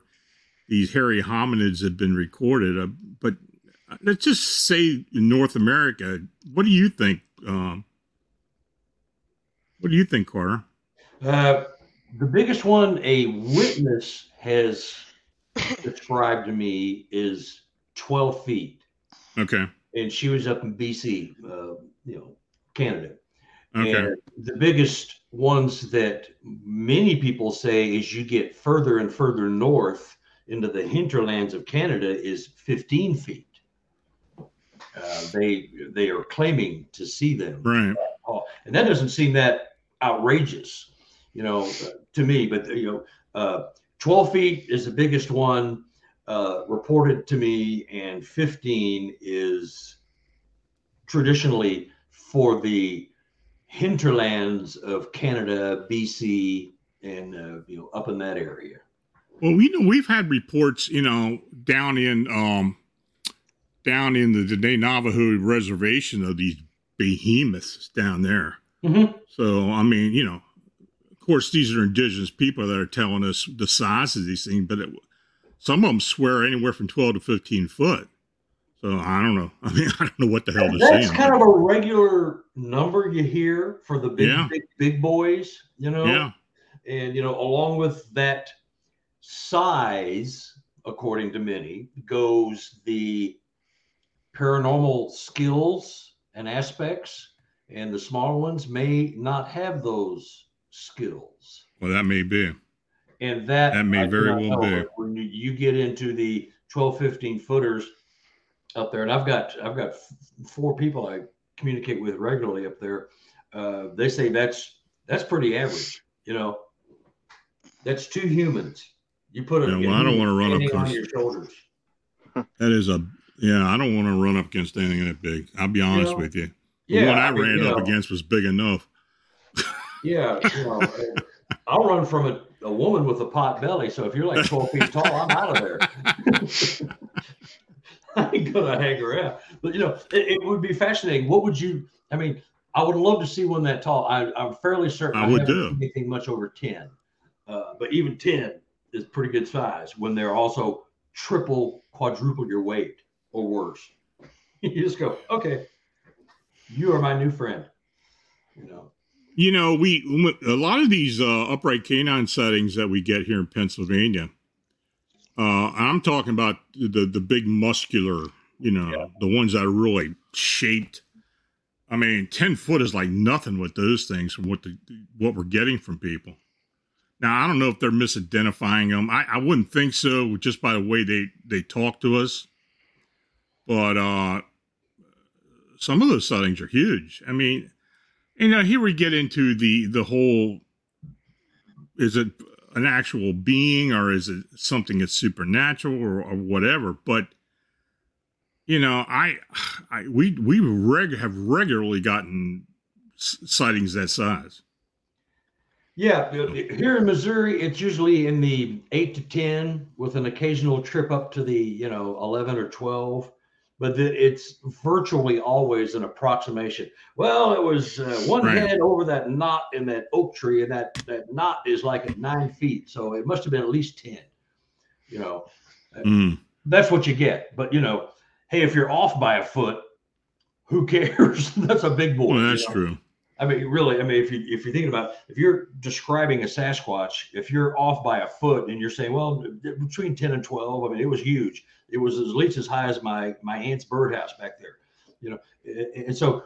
these hairy hominids have been recorded. Uh, but let's just say in North America, what do you think? Um, what do you think, Carter? Uh, the biggest one a witness has described to me is 12 feet, Okay. and she was up in BC, uh, you know, Canada. Okay. And the biggest ones that many people say as you get further and further north into the hinterlands of Canada is 15 feet. Uh, they they are claiming to see them, Right. Oh, and that doesn't seem that outrageous, you know, uh, to me. But you know, uh, 12 feet is the biggest one uh, reported to me, and 15 is traditionally for the hinterlands of Canada, BC, and uh, you know up in that area. Well, we know we've had reports, you know, down in um down in the Diné Navajo reservation of these behemoths down there. Mhm. So I mean, you know, of course these are indigenous people that are telling us the size of these things, but it, some of them swear anywhere from twelve to fifteen foot. So I don't know. [laughs] I mean, I don't know what the hell to That's say. kind of a regular number you hear for the big, Yeah. big, big boys, you know. yeah, and you know along with that size according to many goes the paranormal skills and aspects and the smaller ones may not have those skills well, that may be. and that That may I very well be. when you, you get into the 12 15 footers up there and i've got i've got f- four people i communicate with regularly up there uh, they say that's that's pretty average. You know, that's two humans. You put a Yeah, well, I don't wanna run up standing on your shoulders. [laughs] That is a yeah. I don't want to run up against anything that big. I'll be honest know, with you. The Yeah, one I, I mean, ran you up know. against was big enough. [laughs] Yeah, you know, I'll run from a, a woman with a pot belly. So if you're like 12 feet tall, I'm out of there. [laughs] [laughs] I ain't gonna hang around. But you know, it, it would be fascinating. What would you? I mean, I would love to see one that tall. I, I'm fairly certain I would haven't do. anything much over 10. Uh, but even 10 is pretty good size when they're also triple, quadruple your weight or worse. [laughs] you just go, okay, you are my new friend. You know. You know, we a lot of these uh, upright canine settings that we get here in Pennsylvania. Uh, I'm talking about the the big muscular, you know, Yeah. the ones that are really shaped. I mean, ten foot is like nothing with those things from what the what we're getting from people. Now, I don't know if they're misidentifying them. I, I wouldn't think so, just by the way they they talk to us. But uh, some of those sightings are huge. I mean, you know, here we get into the the whole: is it an actual being or is it something that's supernatural or, or whatever? But you know, I, I we we reg- have regularly gotten sightings that size. Yeah, here in Missouri, it's usually in the eight to ten, with an occasional trip up to the you know eleven or twelve. But it's virtually always an approximation. Well, it was uh, one Right. head over that knot in that oak tree, and that that knot is like at nine feet, so it must have been at least ten. You know, Mm. that's what you get. But you know, hey, if you're off by a foot, who cares? [laughs] that's a big boy. Well, you that's know? true. I mean, really, I mean, if you if you're thinking about if you're describing a Sasquatch, if you're off by a foot and you're saying, well, between ten and twelve, I mean, it was huge. It was at least as high as my my aunt's birdhouse back there, you know. And so,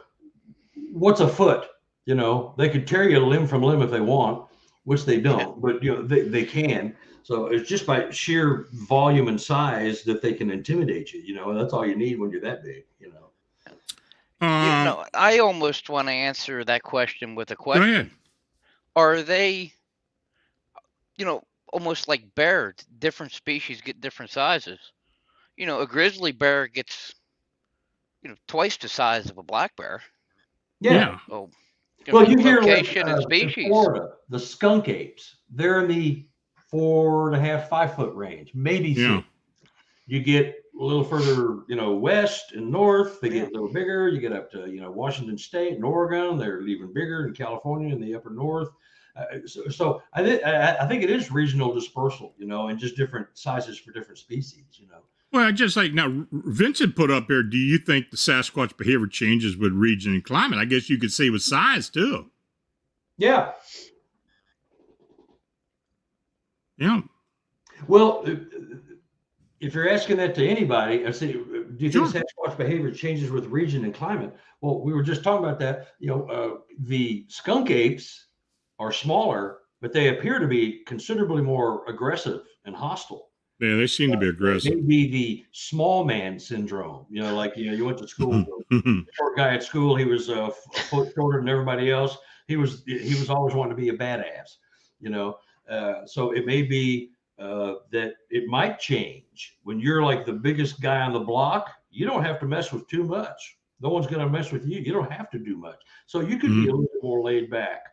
what's a foot? You know, they could tear you limb from limb if they want, which they don't, but you know they, they can. So it's just by sheer volume and size that they can intimidate you. You know, and that's all you need when you're that big. You know. You Uh, know, I almost want to answer that question with a go question. ahead. Are they, you know, almost like bear? Different species get different sizes. You know, a grizzly bear gets, you know, twice the size of a black bear. Yeah. Oh, Well, you hear like, uh, and in species. Florida, the skunk apes. They're in the four and a half, five foot range, maybe Yeah. You get a little further, you know, west and north, they get a little bigger. You get up to, you know, Washington State and Oregon, they're even bigger in California in the upper north. Uh, so, so I, thi- I, I think it is regional dispersal, you know, and just different sizes for different species, you know. Well, just like now, Vincent put up here. Do you think the Sasquatch behavior changes with region and climate? I guess you could say with size too. Yeah. Yeah. Well, uh, if you're asking that to anybody, I say, do you think Sure. Sasquatch behavior changes with region and climate? Well, we were just talking about that. You know, uh, the skunk apes are smaller, but they appear to be considerably more aggressive and hostile. Yeah, they seem to be aggressive. Maybe the small man syndrome. You know, like you know, you went to school. [laughs] the short guy at school, he was uh, a foot shorter than everybody else. He was he was always wanting to be a badass. You know, uh, so it may be uh, that it might change when you're like the biggest guy on the block. You don't have to mess with too much. No one's going to mess with you. You don't have to do much. So you could be a little bit more laid back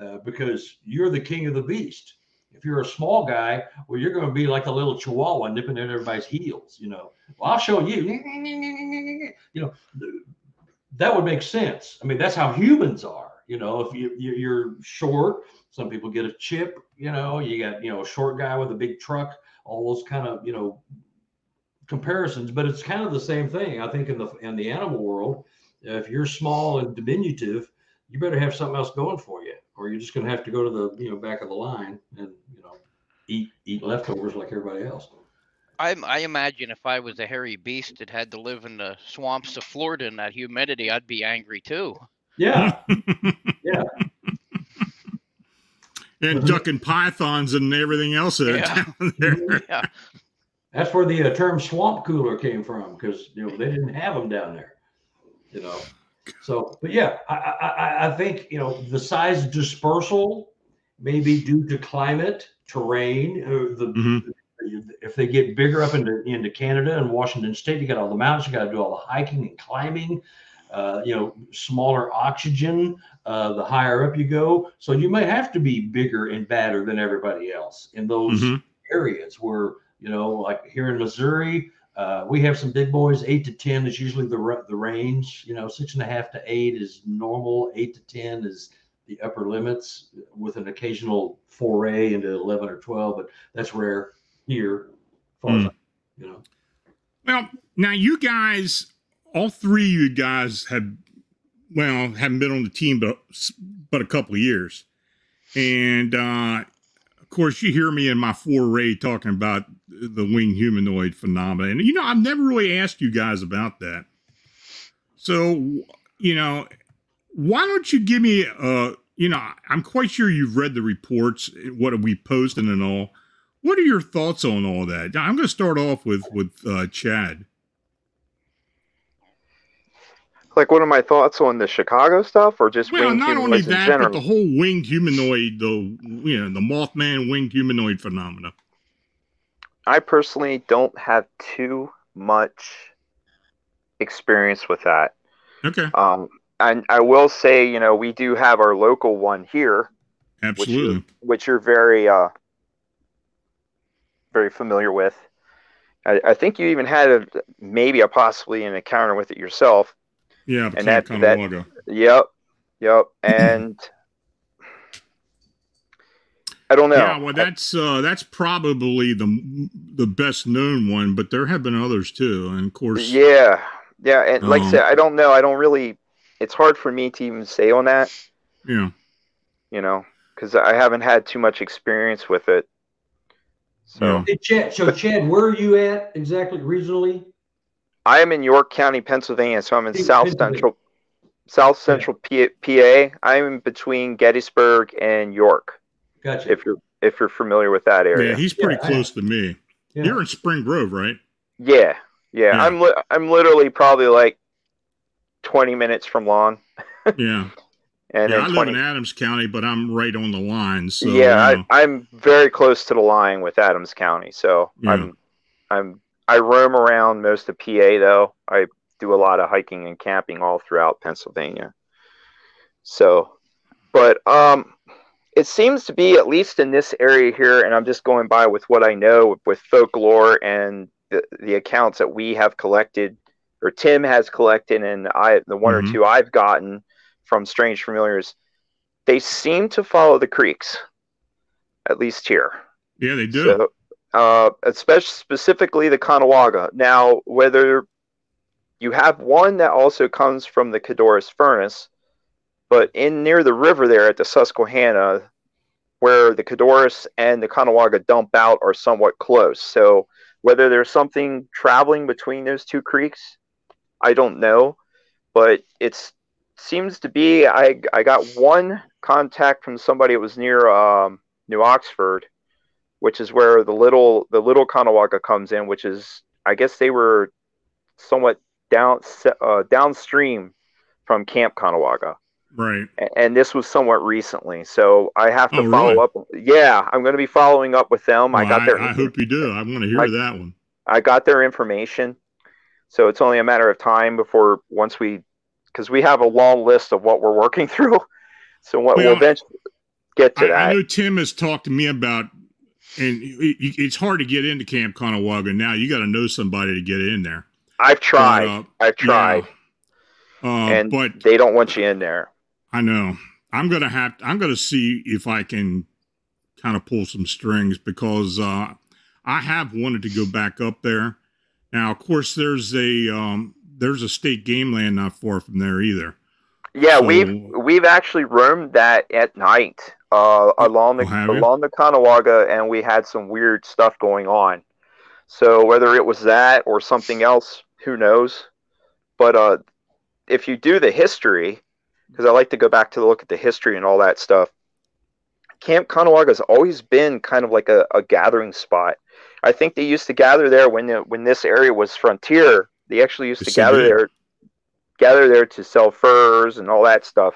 uh, because you're the king of the beast. If you're a small guy, well, you're going to be like a little chihuahua nipping at everybody's heels. You know, well, I'll show you. You know, that would make sense. I mean, that's how humans are. You know, if you you- you're short, some people get a chip. You know, you got you know a short guy with a big truck. All those kind of you know comparisons, but it's kind of the same thing. I think in the in the animal world, if you're small and diminutive, you better have something else going for you, or you're just going to have to go to the you know back of the line and you know eat eat leftovers like everybody else. I, I imagine if I was a hairy beast that had to live in the swamps of Florida in that humidity, I'd be angry too. Yeah, [laughs] yeah. and ducking pythons and everything else that Yeah. down there. [laughs] Yeah. That's where the uh, term swamp cooler came from because you know they didn't have them down there. You know. So, but yeah, I, I, I- I think you know the size dispersal may be due to climate, terrain. Uh, the Mhm. if they get bigger up into into Canada and Washington State, you got all the mountains, you got to do all the hiking and climbing. Uh, you know, smaller oxygen. Uh, the higher up you go, so you may have to be bigger and badder than everybody else in those Mhm. areas where you know, like here in Missouri, uh, we have some big boys. Eight to ten is usually the the range. You know, six and a half to eight is normal. Eight to ten is the upper limits, with an occasional foray into eleven or twelve, but that's rare here. as far as Hmm. I- you know, Well, now you guys, all three of you guys have, well, haven't been on the team but but a couple of years, and uh, of course you hear me in my foray talking about the winged humanoid phenomenon, and you know I've never really asked you guys about that. So you know, why don't you give me uh you know I'm quite sure you've read the reports, what we posted and all. What are your thoughts on all that? I'm going to start off with with uh, Chad. Like, what are my thoughts on the Chicago stuff, or just Well, not only that, but the whole winged humanoid, the you know, the Mothman winged humanoid phenomena. I personally don't have too much experience with that. Okay, Um, and I will say, you know, we do have our local one here, which you're, which you're very, uh, very familiar with. I, I think you even had a maybe a possibly an encounter with it yourself. Yeah, and Camp that- that- Conewago. Yep, yep. [clears throat] And I don't know. Yeah, well, that's uh, that's probably the the best known one, but there have been others too, and of course, Yeah, yeah, and like I Um, said, I don't know. I don't really. It's hard for me to even say on that, yeah. you know, because I haven't had too much experience with it. So Yeah. hey, Chad. So, Chad, where are you at exactly regionally? I am in York County, Pennsylvania. So I'm in Hey, South Central, South Central P- PA. I'm in between Gettysburg and York. Gotcha. If you're if you're familiar with that area, Yeah, he's pretty Yeah, I- close to me. Yeah. You're in Spring Grove, right? Yeah, yeah. Yeah. I'm li- I'm literally probably like 20 minutes from Lon, [laughs] Yeah. and yeah, I then live in Adams County, but I'm right on the line. So yeah, you know. I, I'm very close to the line with Adams County, so Yeah. I'm I'm I roam around most of PA though. I do a lot of hiking and camping all throughout Pennsylvania. So, but um, it seems to be at least in this area here, and I'm just going by with what I know with folklore and the, the accounts that we have collected, or Tim has collected, and I the one Mhm. or two I've gotten from strange familiars. They seem to follow the creeks, at least here. yeah, they do. So, uh, especially specifically the Conewago. Now, whether you have one that also comes from the Codorus furnace, but in near the river there at the Susquehanna, where the Codorus and the Conewago dump out are somewhat close. So, whether there's something traveling between those two creeks, I don't know, but it's seems to be. I I got one contact from somebody that was near um, New Oxford which is where the little the little Conewago comes in, which is I guess they were somewhat down uh, downstream from Camp Conewago, Right. And this was somewhat recently. So I have to Oh, follow really? up. Yeah, I'm going to be following up with them. I Well, got I, their I hope you do. I want to hear I- that one. I got their information, so it's only a matter of time before once we because we have a long list of what we're working [laughs] through. So what Well, we'll eventually get to I, that. I know Tim has talked to me about, and it, it- it's hard to get into Camp Conewago now. You got to know somebody to get in there. I've tried. But, uh, I've tried, yeah. Uh, and but they don't want you in there. I know I'm gonna have. I'm gonna see if I can kind of pull some strings because uh, I have wanted to go back up there. Now, of course, there's a um, there's a state game land not far from there either. Yeah, So- we've we've actually roamed that at night uh, along the Oh, you? along the Conewago, and we had some weird stuff going on. So whether it was that or something else, who knows? But uh, if you do the history, because I like to go back to look at the history and all that stuff, Camp Conewago has always been kind of like a, a gathering spot. I think they used to gather there when the, when this area was frontier. They actually used to gather there gather there to sell furs and all that stuff.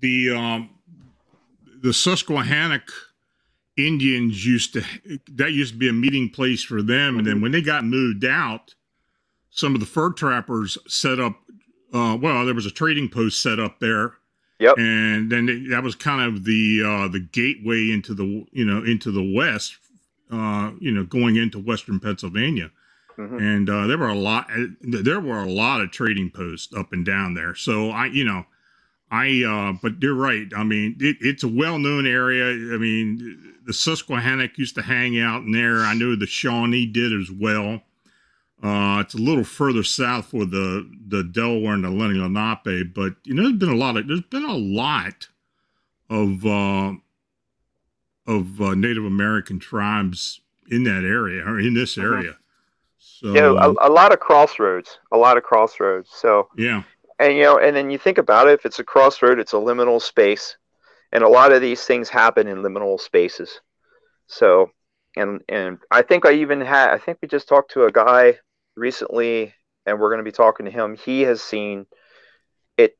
The um, the Susquehannock Indians used to that used to be a meeting place for them, and then when they got moved out, some of the fur trappers set up. Uh, well, there was a trading post set up there. Yep. And then it, that was kind of the uh, the gateway into the you know into the west, uh, you know, going into western Pennsylvania. Mhm. And uh, there were a lot. There were a lot of trading posts up and down there. So I, you know, I. Uh, but you're right. I mean, it, it's a well-known area. I mean, the Susquehannock used to hang out in there. I know the Shawnee did as well. Uh, it's a little further south for the the Delaware and the Lenni Lenape, but you know, there's been a lot of there's been a lot of uh, of uh, Native American tribes in that area or in this area. So know, a, a lot of crossroads, a lot of crossroads. So, yeah, and you know, and then you think about it, if it's a crossroad, it's a liminal space, and a lot of these things happen in liminal spaces. So, and and I think I even had, I think we just talked to a guy recently, and we're going to be talking to him. He has seen it.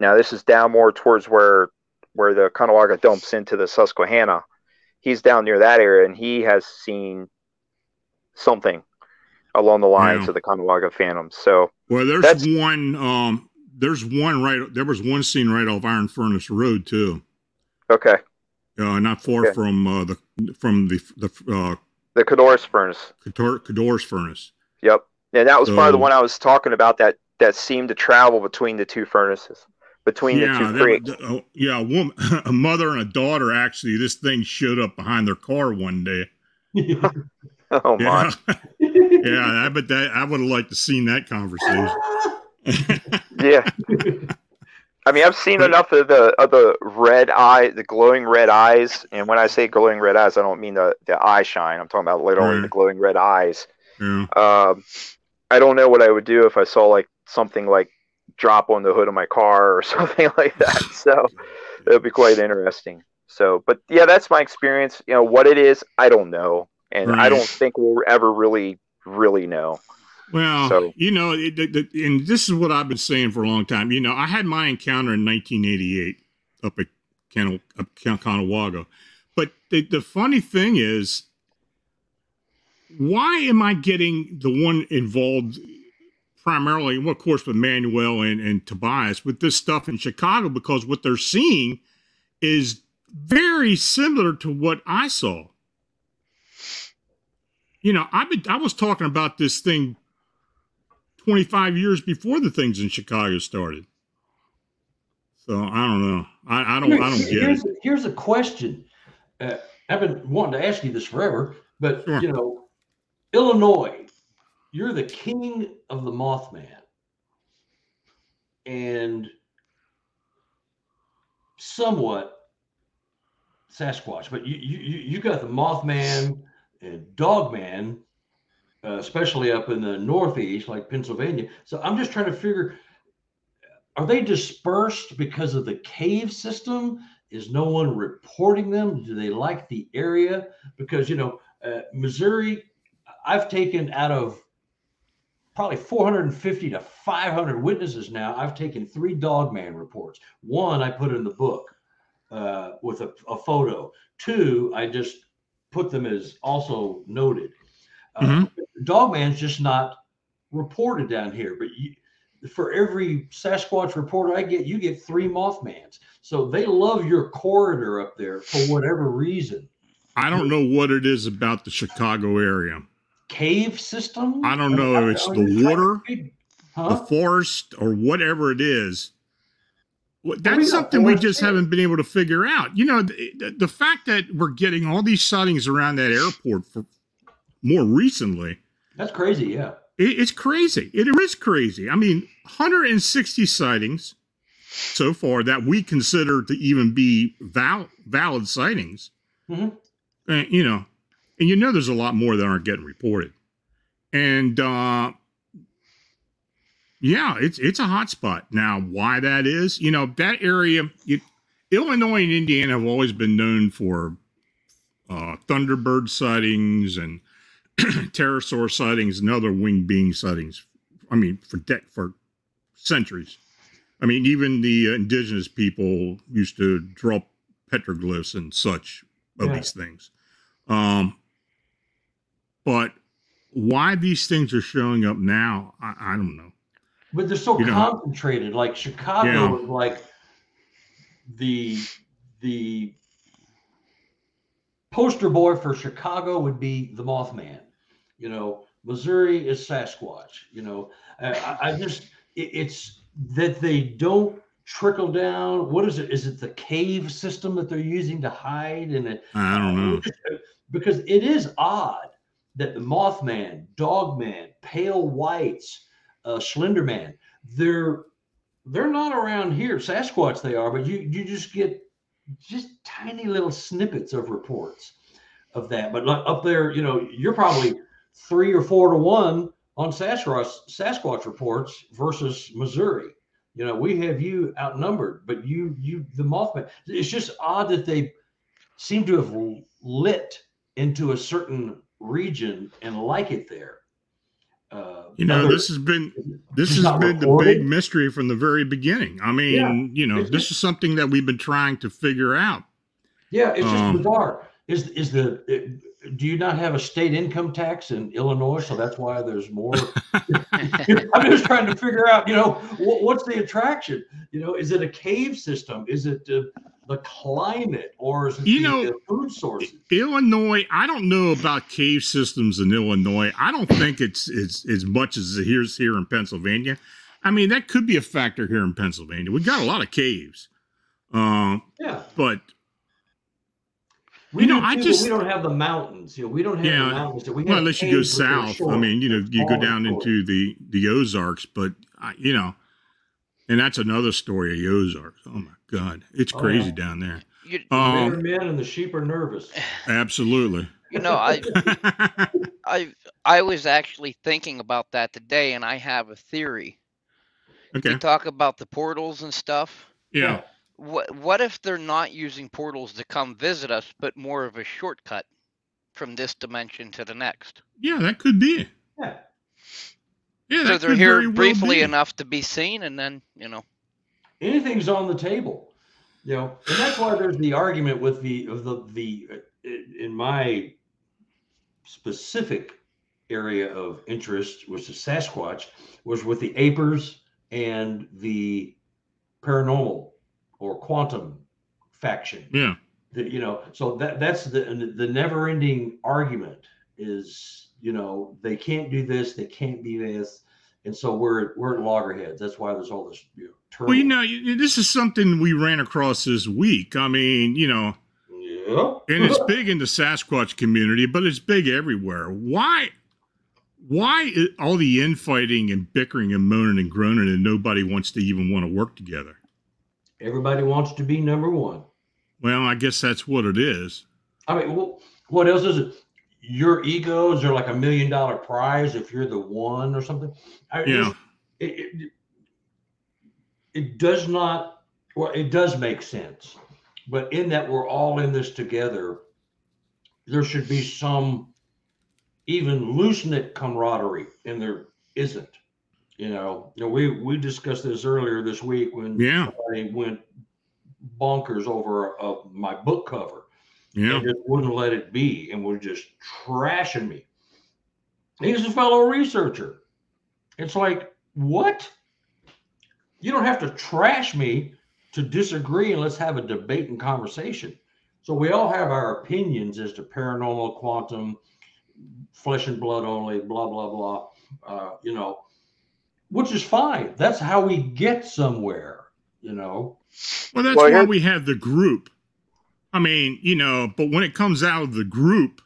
Now, this is down more towards where where the Conewago dumps into the Susquehanna. He's down near that area, and he has seen something along the lines Yeah. of the Conewago Phantoms. So, well, there's one. Um, there's one right. There was one scene right off Iron Furnace Road too. okay, Uh, not far Okay. from uh, the from the the uh, the Codorus Furnace. Cador, Cador's furnace. Yep. And that was probably the one I was talking about that that seemed to travel between the two furnaces, between the two creeks. uh, yeah, a woman, [laughs] a mother and a daughter. Actually, this thing showed up behind their car one day. [laughs] oh my! Yeah, [laughs] yeah. I bet that I would have liked to seen that conversation. [laughs] Yeah. I mean, I've seen enough of the of the red eye, the glowing red eyes, and when I say glowing red eyes, I don't mean the the eye shine. I'm talking about literally Right. the glowing red eyes. Um, I don't know what I would do if I saw like something like drop on the hood of my car or [laughs] something like that. So it would be quite interesting. So, but yeah, that's my experience. You know, what it is, I don't know, and I don't think we'll ever really, really know. Well, So- you know, it, and this is what I've been saying for a long time. You know, I had my encounter in 1988 up at Can- up but the, the funny thing is, why am I getting the one involved primarily, well, of course, with Manuel and, and Tobias with this stuff in Chicago? Because what they're seeing is very similar to what I saw. You know, I've been I was talking about this thing 25 years before the things in Chicago started. So I don't know. I, I don't I don't get here's, it. here's a question. Uh, I've been wanting to ask you this forever, but Sure. you know, Illinois, you're the king of the Mothman, and somewhat Sasquatch, but you you you you got the Mothman and Dogman, uh, especially up in the Northeast, like Pennsylvania. So I'm just trying to figure are they dispersed because of the cave system? Is no one reporting them? Do they like the area? Because, you know, uh, Missouri, I've taken out of probably 450 to 500 witnesses now, I've taken three dogman reports. One, I put in the book uh, with a, a photo. Two, I just put them as also noted. Uh, Dogman's just not reported down here, but you, for every Sasquatch reporter I get, you get three Mothmans. So they love your corridor up there for whatever reason. I don't know what it is about the Chicago area. Cave system? I don't know if it's the water, the Huh? forest, or whatever it is. That's something we just haven't been able to figure out. You know, the, the, the fact that we're getting all these sightings around that airport for more recently, That's crazy. Yeah. it, it's crazy. It is crazy. I mean, 160 sightings so far that we consider to even be val- valid sightings. Mhm. Uh, you know, and you know, there's a lot more that aren't getting reported. And uh, yeah, it's it's a hot spot now. Why that is, you know, that area, it, Illinois and Indiana have always been known for uh, Thunderbird sightings and [clears throat] pterosaur sightings and other winged being sightings. I mean, for de- for centuries. I mean, even the indigenous people used to draw petroglyphs and such of Yeah. these things. Um, but why these things are showing up now, I, I don't know. But they're so You know- concentrated. Like Chicago Yeah. is like the the poster boy for Chicago would be the Mothman. You know, Missouri is Sasquatch. You know, I, I- just it, it's that they don't trickle down. What is it? Is it the cave system that they're using to hide? And it, I don't know. [laughs] because it is odd that the Mothman, Dogman, Pale Whites, uh, Slenderman, they're they're not around here. Sasquatch they are, but you you just get just tiny little snippets of reports of that. But like up there, you know, you're probably three or four to one on Sasquatch Sasquatch reports versus Missouri. You know, we have you outnumbered, but you you the Mothman. It's just odd that they seem to have lit into a certain region and like it there. Uh, You know, other- this has been this has been the big mystery from the very beginning. I mean, Yeah. you know, this just- is something that we've been trying to figure out. Yeah, it's just Um, bizarre. Is is the it- do you not have a state income tax in Illinois? So that's why there's more. [laughs] [laughs] I'm just trying to figure out, you know, what, what's the attraction? You know, is it a cave system? Is it uh, the climate, or is it You the, know, the food sources? Illinois, I don't know about cave systems in Illinois. I don't think it's it's as much as here's here in Pennsylvania. I mean, that could be a factor here in Pennsylvania. We've got a lot of caves. Um, Yeah, but we You know, do I too, but just- we don't have the mountains. You know, we don't have Yeah, the mountains. That we well, have unless you go caves within south, I mean, you know, you go down shore. into the the Ozarks, but uh, you know, and that's another story of the Ozarks. Oh my God, it's Oh, crazy yeah. down there. You, Men are Um, men and the sheep are nervous. [sighs] absolutely. you know, I [laughs] I I was actually thinking about that today, and I have a theory. okay. You talk about the portals and stuff. Yeah. What what if they're not using portals to come visit us, but more of a shortcut from this dimension to the next? Yeah, that could be. Yeah. Yeah, so that they're could here very well briefly be. enough to be seen, and then you know. anything's on the table you know and that's why there's the argument with the of the the uh, in my specific area of interest which is sasquatch was with the apers and the paranormal or quantum faction Yeah. that you know so that that's the the never ending argument is you know they can't do this they can't be this and so we're we're at loggerheads that's why there's all this you know Well, you know, this is something we ran across this week. I mean, you know, yeah and it's [laughs] big in the Sasquatch community, but it's big everywhere. Why? Why all the infighting and bickering and moaning and groaning, and nobody wants to even want to work together? Everybody wants to be number one Well, I guess that's what it is. i mean wh- what else is it your egos are like a million dollar prize if you're the one or something I, Yeah. it, it, it does not well it does make sense but in that we're all in this together there should be some even loose knit camaraderie and there isn't you know you know we we discussed this earlier this week when Yeah. somebody went bonkers over uh, my book cover Yeah. and just wouldn't let it be and was just trashing me. He's a fellow researcher. It's like, what? You don't have to trash me to disagree and let's have a debate and conversation. So we all have our opinions as to paranormal, quantum, flesh and blood only, blah, blah, blah. Uh, you know, which is fine. That's how we get somewhere, you know. Well, that's Well, why we have the group. I mean, you know, but when it comes out of the group,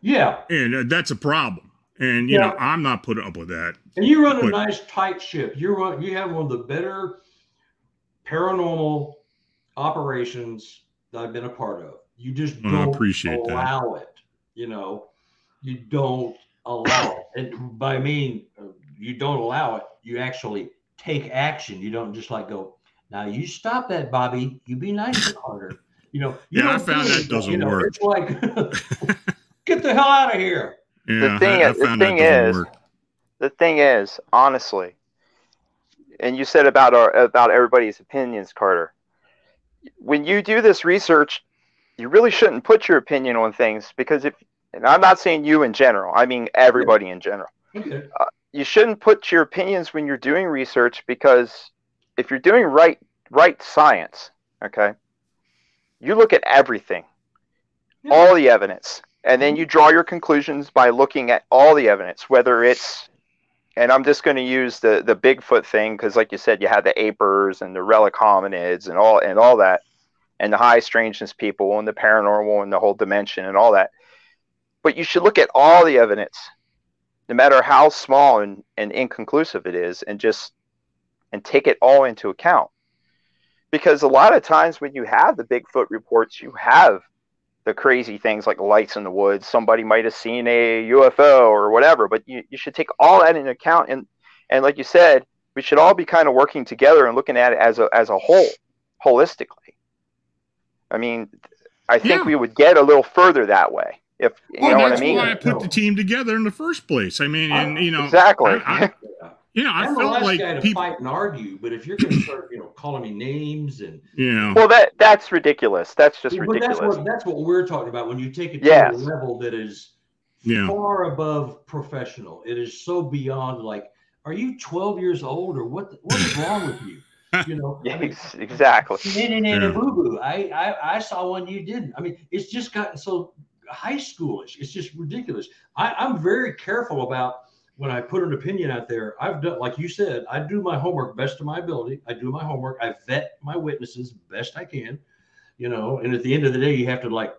Yeah. and uh, that's a problem. And you Yeah. know, I'm not putting up with that. And you run a But- nice tight ship. You run you have one of the better paranormal operations that I've been a part of. You just I don't appreciate that. allow it. You know, you don't allow it. And by I mean uh, you don't allow it, you actually take action. You don't just like go, now you stop that, Bobby. You be nice to Carter. You know, you Yeah, I don't found that it. doesn't you know, work. It's like [laughs] [laughs] get the hell out of here. Yeah, thing I, I the found that thing doesn't is- work. The thing is, honestly, and you said about our about everybody's opinions, Carter. When you do this research, you really shouldn't put your opinion on things because if and I'm not saying you in general, I mean everybody in general. Okay. Uh, You shouldn't put your opinions when you're doing research because if you're doing right right science, okay, you look at everything, all the evidence, and then mm-hmm. you draw your conclusions by looking at all the evidence, whether it's and I'm just going to use the the Bigfoot thing because, like you said, you had the apers and the relic hominids and all and all that, and the high strangeness people and the paranormal and the whole dimension and all that. But you should look at all the evidence, no matter how small and, and inconclusive it is, and just and take it all into account. Because a lot of times when you have the Bigfoot reports, you have the crazy things like lights in the woods. Somebody might have seen a UFO or whatever, but you, you should take all that into account. And and like you said, we should all be kind of working together and looking at it as a as a whole, holistically. I mean, I think Yeah. we would get a little further that way. If you Well, know what I that's mean. why I put the team together in the first place. I mean, and you know, Exactly. I, I, you know, I I'm the felt last like guy to people, fight and argue, but if you're going to start, you know, calling me names and you know, well, that that's ridiculous. That's just but ridiculous. that's what that's what we're talking about when you take it to Yes. a level that is Yeah. far above professional. It is so beyond like, are you 12 years old or what? What is [laughs] wrong with you? You know, I mean, exactly. Nah, nah, nah, Yeah. boo boo. I, I I saw one you didn't. I mean, it's just gotten so high schoolish. It's just ridiculous. I, I'm very careful about when I put an opinion out there. I've done, like you said, I do my homework best of my ability. I do my homework. I vet my witnesses best I can. You know, and at the end of the day, you have to like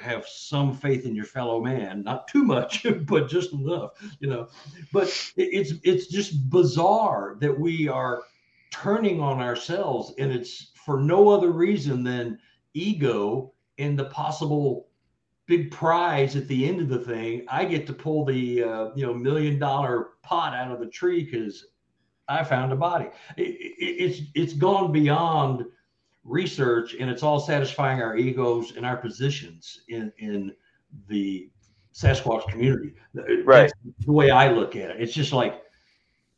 have some faith in your fellow man, not too much, [laughs] but just enough. You know, but it, it's it's just bizarre that we are turning on ourselves and it's for no other reason than ego and the possible big prize at the end of the thing i get to pull the uh, you know million dollar pot out of the tree because i found a body. It, it, it's it's gone beyond research and it's all satisfying our egos and our positions in in the sasquatch community. Right. That's the way i look at it. It's just like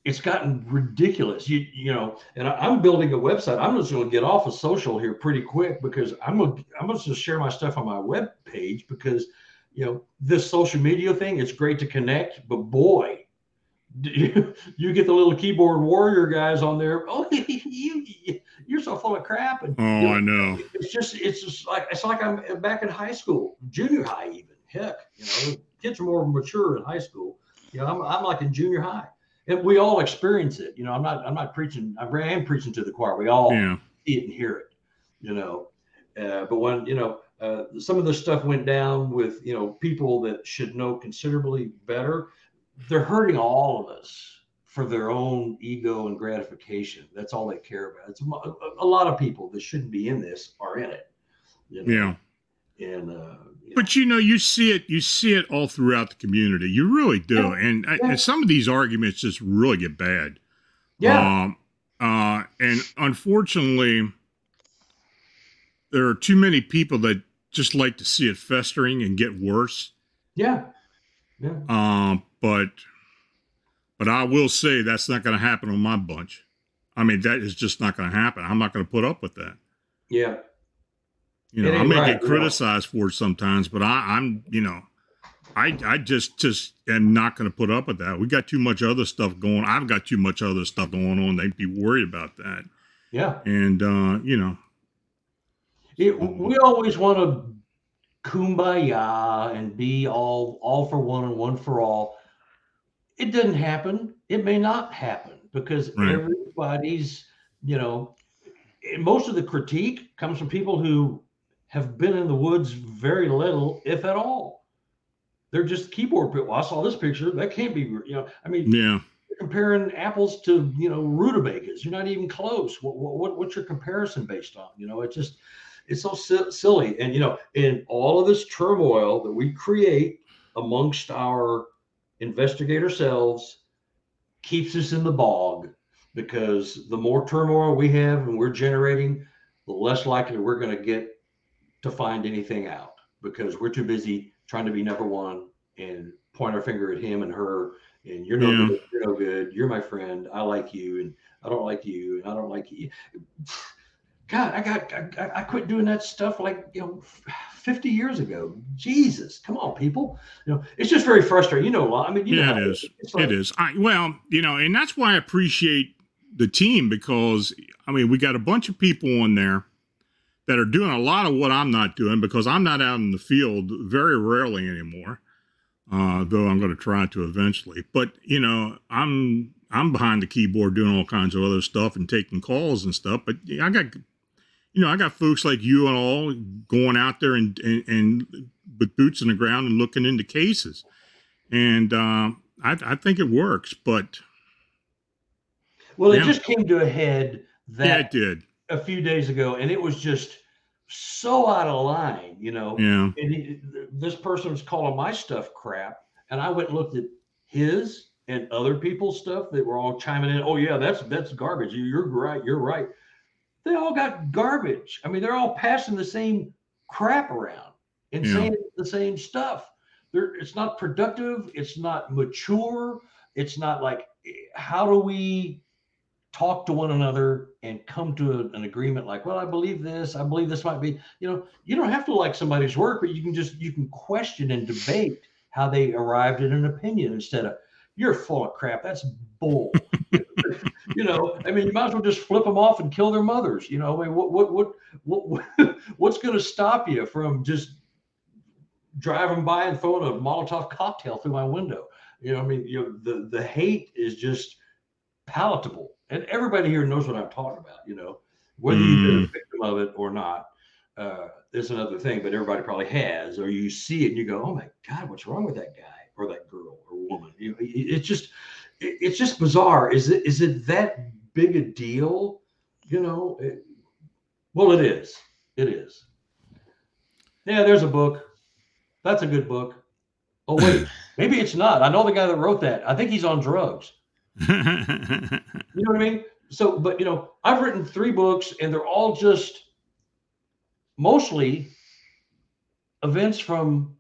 it's gotten ridiculous. You you know, and I, I'm building a website. I'm just going to get off of social here pretty quick because I'm gonna I'm gonna just share my stuff on my web page because you know this social media thing. It's great to connect, but boy, you, [laughs] you get the little keyboard warrior guys on there. [laughs] Oh, you you're so full of crap. And oh, you know, I know. it's just it's just like it's like I'm back in high school, junior high even. Heck, you know, kids are more mature in high school. You know, I'm, I'm like in junior high, and we all experience it. You know, I'm not I'm not preaching. I am preaching to the choir. We all Yeah. see it and hear it. You know, uh, but when you know uh, some of the stuff went down with you know people that should know considerably better, they're hurting all of us for their own ego and gratification. That's all they care about. It's a, a lot of people that shouldn't be in this are in it. You know? Yeah. And uh, But you know, you see it. You see it all throughout the community. You really do. Yeah. And, Yeah. and some of these arguments just really get bad. yeah, Um, uh, and unfortunately, there are too many people that just like to see it festering and get worse. yeah, yeah. Um, but but I will say that's not going to happen on my bunch. I mean, that is just not going to happen. I'm not going to put up with that. Yeah. You know, I may right, get criticized for it sometimes, but I, I'm, you know, I, I just, just am not going to put up with that. We got too much other stuff going. I've got too much other stuff going on. They'd be worried about that. Yeah. And, uh, you know, It, we always want to kumbaya and be all all for one and one for all. It doesn't happen. It may not happen because Right. everybody's, you know, most of the critique comes from people who have been in the woods very little, if at all. They're just keyboard people. I saw this picture. That can't be, you know. I mean, yeah, you're comparing apples to you know rutabagas. You're not even close. What, what what's your comparison based on? You know, it just it's so si- silly. And you know, in all of this turmoil that we create amongst our investigator selves, keeps us in the bog because the more turmoil we have and we're generating, the less likely we're going to get to find anything out because we're too busy trying to be number one and point our finger at him and her and you're no Yeah. good, you're no good, you're my friend, I like you, and I don't like you, and I don't like you. [sighs] God, I got I, I quit doing that stuff like you know [sighs] 50 years ago. Jesus, come on, people. You know, it's just very frustrating. You know, I mean, you yeah, it is. It's like, it is. I well, you know, and that's why I appreciate the team because I mean, we got a bunch of people on there that are doing a lot of what I'm not doing because I'm not out in the field very rarely anymore. Uh, though I'm going to try to eventually. But you know, I'm I'm behind the keyboard doing all kinds of other stuff and taking calls and stuff. But I got you know, I got folks like you and all going out there and and, and with boots in the ground and looking into cases, and uh, I, I think it works. But well, it Yeah. just came to a head that yeah, it did. A few days ago, and it was just so out of line, you know. Yeah, And he, this person was calling my stuff crap, and I went and looked at his and other people's stuff that were all chiming in. Oh yeah, that's that's garbage. You- You're right. You're right. They all got garbage. I mean, they're all passing the same crap around and Yeah. saying the same stuff. They're, it's not productive. It's not mature. It's not like eh, how do we talk to one another and come to a- an agreement like well i believe this i believe this might be you know you don't have to like somebody's work but you can just you can question and debate how they arrived at an opinion instead of you're full of crap that's bull. [laughs] You know i mean you might as well just flip them off and kill their mothers you know i mean what what what, what [laughs] what's going to stop you from just driving by and throwing a molotov cocktail through my window? You know i mean you know the the hate is just palatable and everybody here knows what i'm talking about you know whether you've been a victim of it or not uh, is another thing but everybody probably has or you see it and you go oh my god what's wrong with that guy or that girl or woman? You know, it's just it's just bizarre. Is it is it that big a deal? You know it, well it is. It is. Yeah there's a book. That's a good book. Oh wait [laughs] maybe it's not. I know the guy that wrote that. I think he's on drugs [laughs] you know what I mean? So, but you know, I've written three books and they're all just mostly events from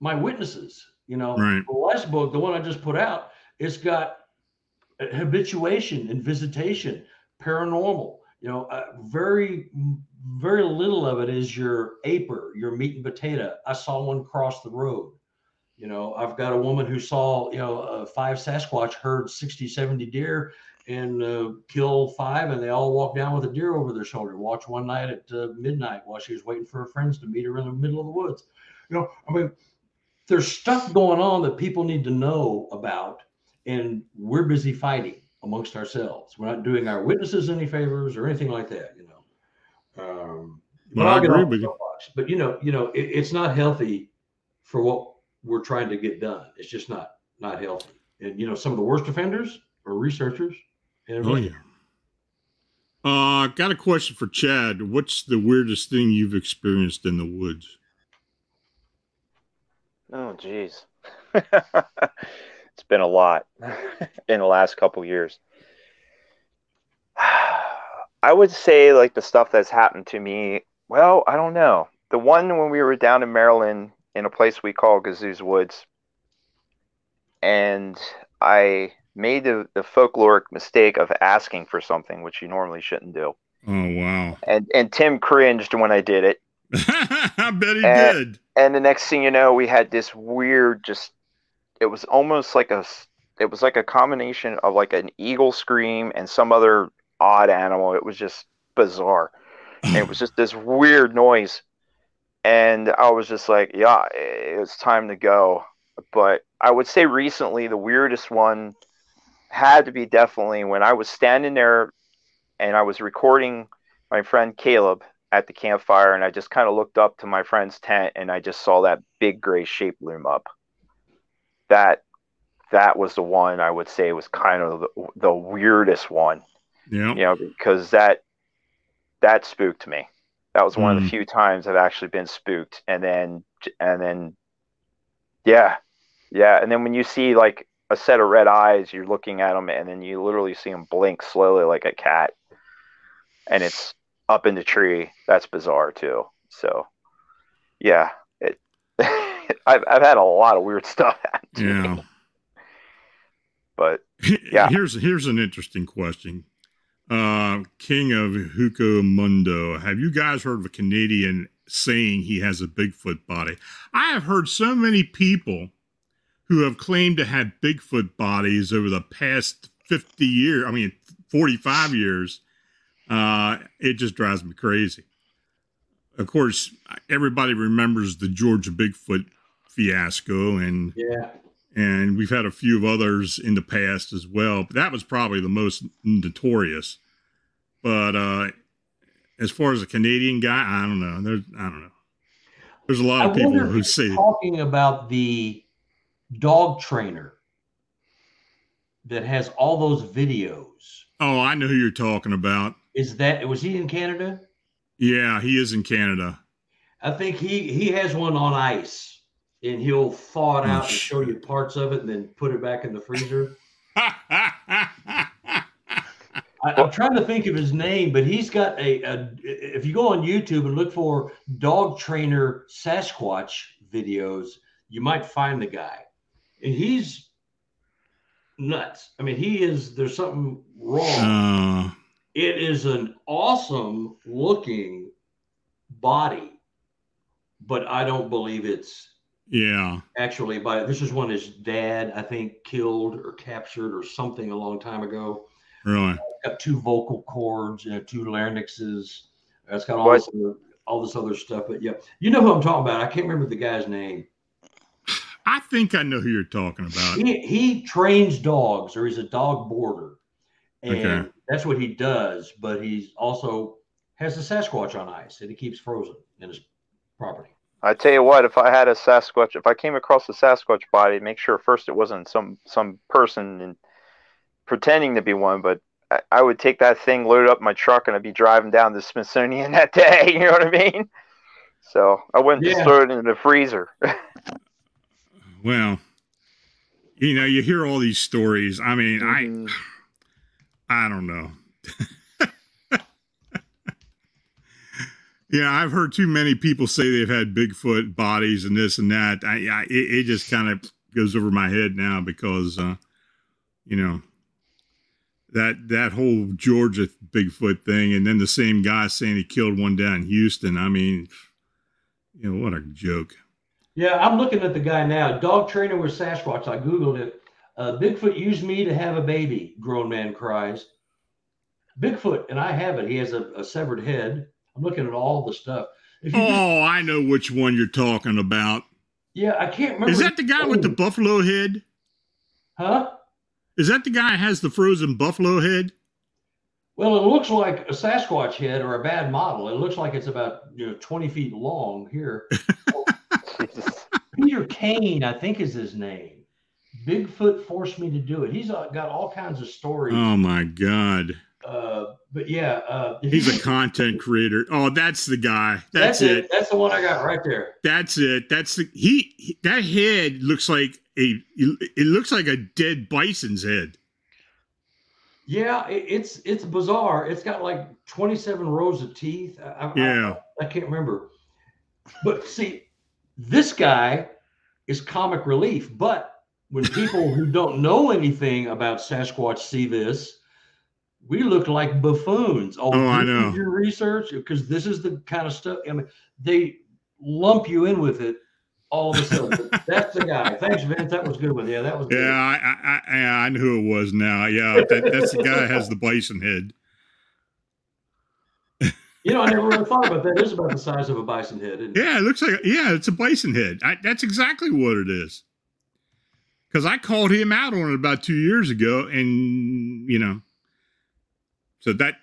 my witnesses. You know, Right. the last book, the one I just put out, it's got habituation and visitation, paranormal. You know, uh, very, very little of it is your aper, your meat and potato. I saw one cross the road. You know, I've got a woman who saw, you know, uh, five Sasquatch herd 60, 70 deer and uh, kill five, and they all walk down with a deer over their shoulder. Watch one night at uh, midnight while she was waiting for her friends to meet her in the middle of the woods. You know, I mean, there's stuff going on that people need to know about, and we're busy fighting amongst ourselves. We're not doing our witnesses any favors or anything like that, you know. Um, but Well, I agree with you. But you know, you know, it, it's not healthy for what we're trying to get done. It's just not not healthy. And you know, some of the worst offenders are researchers. And Oh yeah. Uh, got a question for Chad. What's the weirdest thing you've experienced in the woods? Oh, geez. [laughs] it's been a lot [laughs] in the last couple years. [sighs] I would say, like, the stuff that's happened to me, well, I don't know. The one when we were down in Maryland in a place we call Gazoo's Woods, and I made the, the folkloric mistake of asking for something, which you normally shouldn't do. Oh wow. And, and Tim cringed when I did it. [laughs] I bet he Uh, did. and the next thing you know we had this weird just it was almost like a, it was like a combination of like an eagle scream and some other odd animal it was just bizarre and it was just this weird noise and i was just like yeah it's time to go but i would say recently the weirdest one had to be definitely when i was standing there and i was recording my friend caleb at the campfire and I just kind of looked up to my friend's tent and I just saw that big gray shape loom up. That that was the one I would say was kind of the, the weirdest one, Yeah. you know, because that that spooked me. That was one of Mm. the few times I've actually been spooked. And then and then yeah. Yeah, and then when you see like a set of red eyes, you're looking at them and then you literally see them blink slowly like a cat. And it's up in the tree. That's bizarre too. So, yeah, it. [laughs] I've I've had a lot of weird [laughs] stuff me. Yeah. But Yeah. Here's here's an interesting question. Uh, King of Hueco Mundo, have you guys heard of a Canadian saying he has a Bigfoot body? I have heard so many people who have claimed to have Bigfoot bodies over the past 50 years, I mean 45 years. Uh, it just drives me crazy. Of course, everybody remembers the Georgia Bigfoot fiasco and Yeah. And we've had a few of others in the past as well. But that was probably the most notorious. But uh, as far as a Canadian guy, I don't know. There's I don't know. There's a lot I of people who say, talking about the dog trainer that has all those videos. "Oh, I know who you're talking about." Is that was he in Canada? Yeah, he is in Canada. I think he he has one on ice, and he'll thaw it Oh, out and show you parts of it, and then put it back in the freezer. [laughs] I, I'm trying to think of his name, but he's got a, a. If you go on YouTube and look for dog trainer Sasquatch videos, you might find the guy, and he's nuts. I mean, he is. There's something wrong. uh, It is an awesome looking body, but I don't believe it's yeah, actually by this is one his dad, I think, killed or captured or something a long time ago. really. Uh, got two vocal cords, you know, two larynxes. Uh, it's got all What? this other, all this other stuff. But yeah, you know who I'm talking about. I can't remember the guy's name. I think I know who you're talking about. He he trains dogs, or he's a dog boarder, and Okay. that's what he does. But he's also has a Sasquatch on ice, and he keeps frozen in his property. I tell you what, if I had a Sasquatch, if I came across a Sasquatch body, make sure first it wasn't some some person and pretending to be one, but I, I would take that thing, load it up my truck, and I'd be driving down to Smithsonian [laughs] that day. You know what I mean? So I wouldn't just throw it in the freezer. [laughs] Well, you know, you hear all these stories. I mean, Mhm. I I don't know. [laughs] yeah, I've heard too many people say they've had Bigfoot bodies and this and that. I, I it, it just kind of goes over my head now because, uh, you know, that that whole Georgia Bigfoot thing, and then the same guy saying he killed one down in Houston. I mean, you know, what a joke. Yeah, I'm looking at the guy now. Dog trainer with Sasquatch. I googled it. Uh, Bigfoot used me to have a baby. Grown man cries. Bigfoot, and I have it. He has a, a severed head. I'm looking at all the stuff. If you just- Oh, I know which one you're talking about. yeah, I can't remember. Is that the guy with the Oh, buffalo head? Huh? Is that the guy that has the frozen buffalo head? Well, it looks like a Sasquatch head or a bad model. It looks like it's about you know 20 feet long here. Jesus. [laughs] Peter Kane, I think, is his name. Bigfoot forced me to do it. He's uh, got all kinds of stories. Oh my god. Uh, but yeah, uh, He's a content creator. Oh, that's the guy. That's, That's, it. it. That's the one I got right there. That's it. That's the he, he- that head looks like a it looks like a dead bison's head. Yeah, it, it's it's bizarre. It's got like 27 rows of teeth. I- Yeah. I, I can't remember. But see, this guy is comic relief. But when people who don't know anything about Sasquatch see this, we look like buffoons. Oh, oh I know. Your research, because this is the kind of stuff. I mean, they lump you in with it all of a sudden. [laughs] That's the guy. Thanks, Vince. That was good one. Yeah, that was good. Yeah, I I I, I know who it was now. Yeah, that, that's the guy that has the bison head. You know, I never really thought about that. It is about the size of a bison head. isn't it? Yeah, it looks like yeah, it's a bison head. I, that's exactly what it is. Because I called him out on it about two years ago, and you know, so that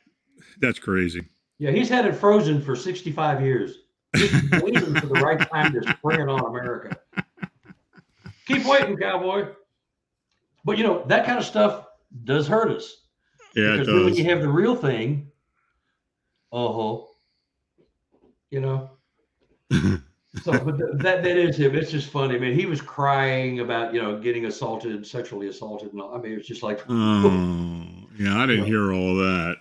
that's crazy. Yeah, he's had it frozen for 65 years. Just waiting for the right time to spring it on America. Keep waiting, cowboy. But you know, that kind of stuff does hurt us. Yeah, because when you have the real thing, uh-huh. You know. [laughs] so but th- that that is him. It's just funny. I mean, he was crying about, you know, getting assaulted, sexually assaulted, and all. I mean, it's just like Oh, yeah, I didn't hear all that.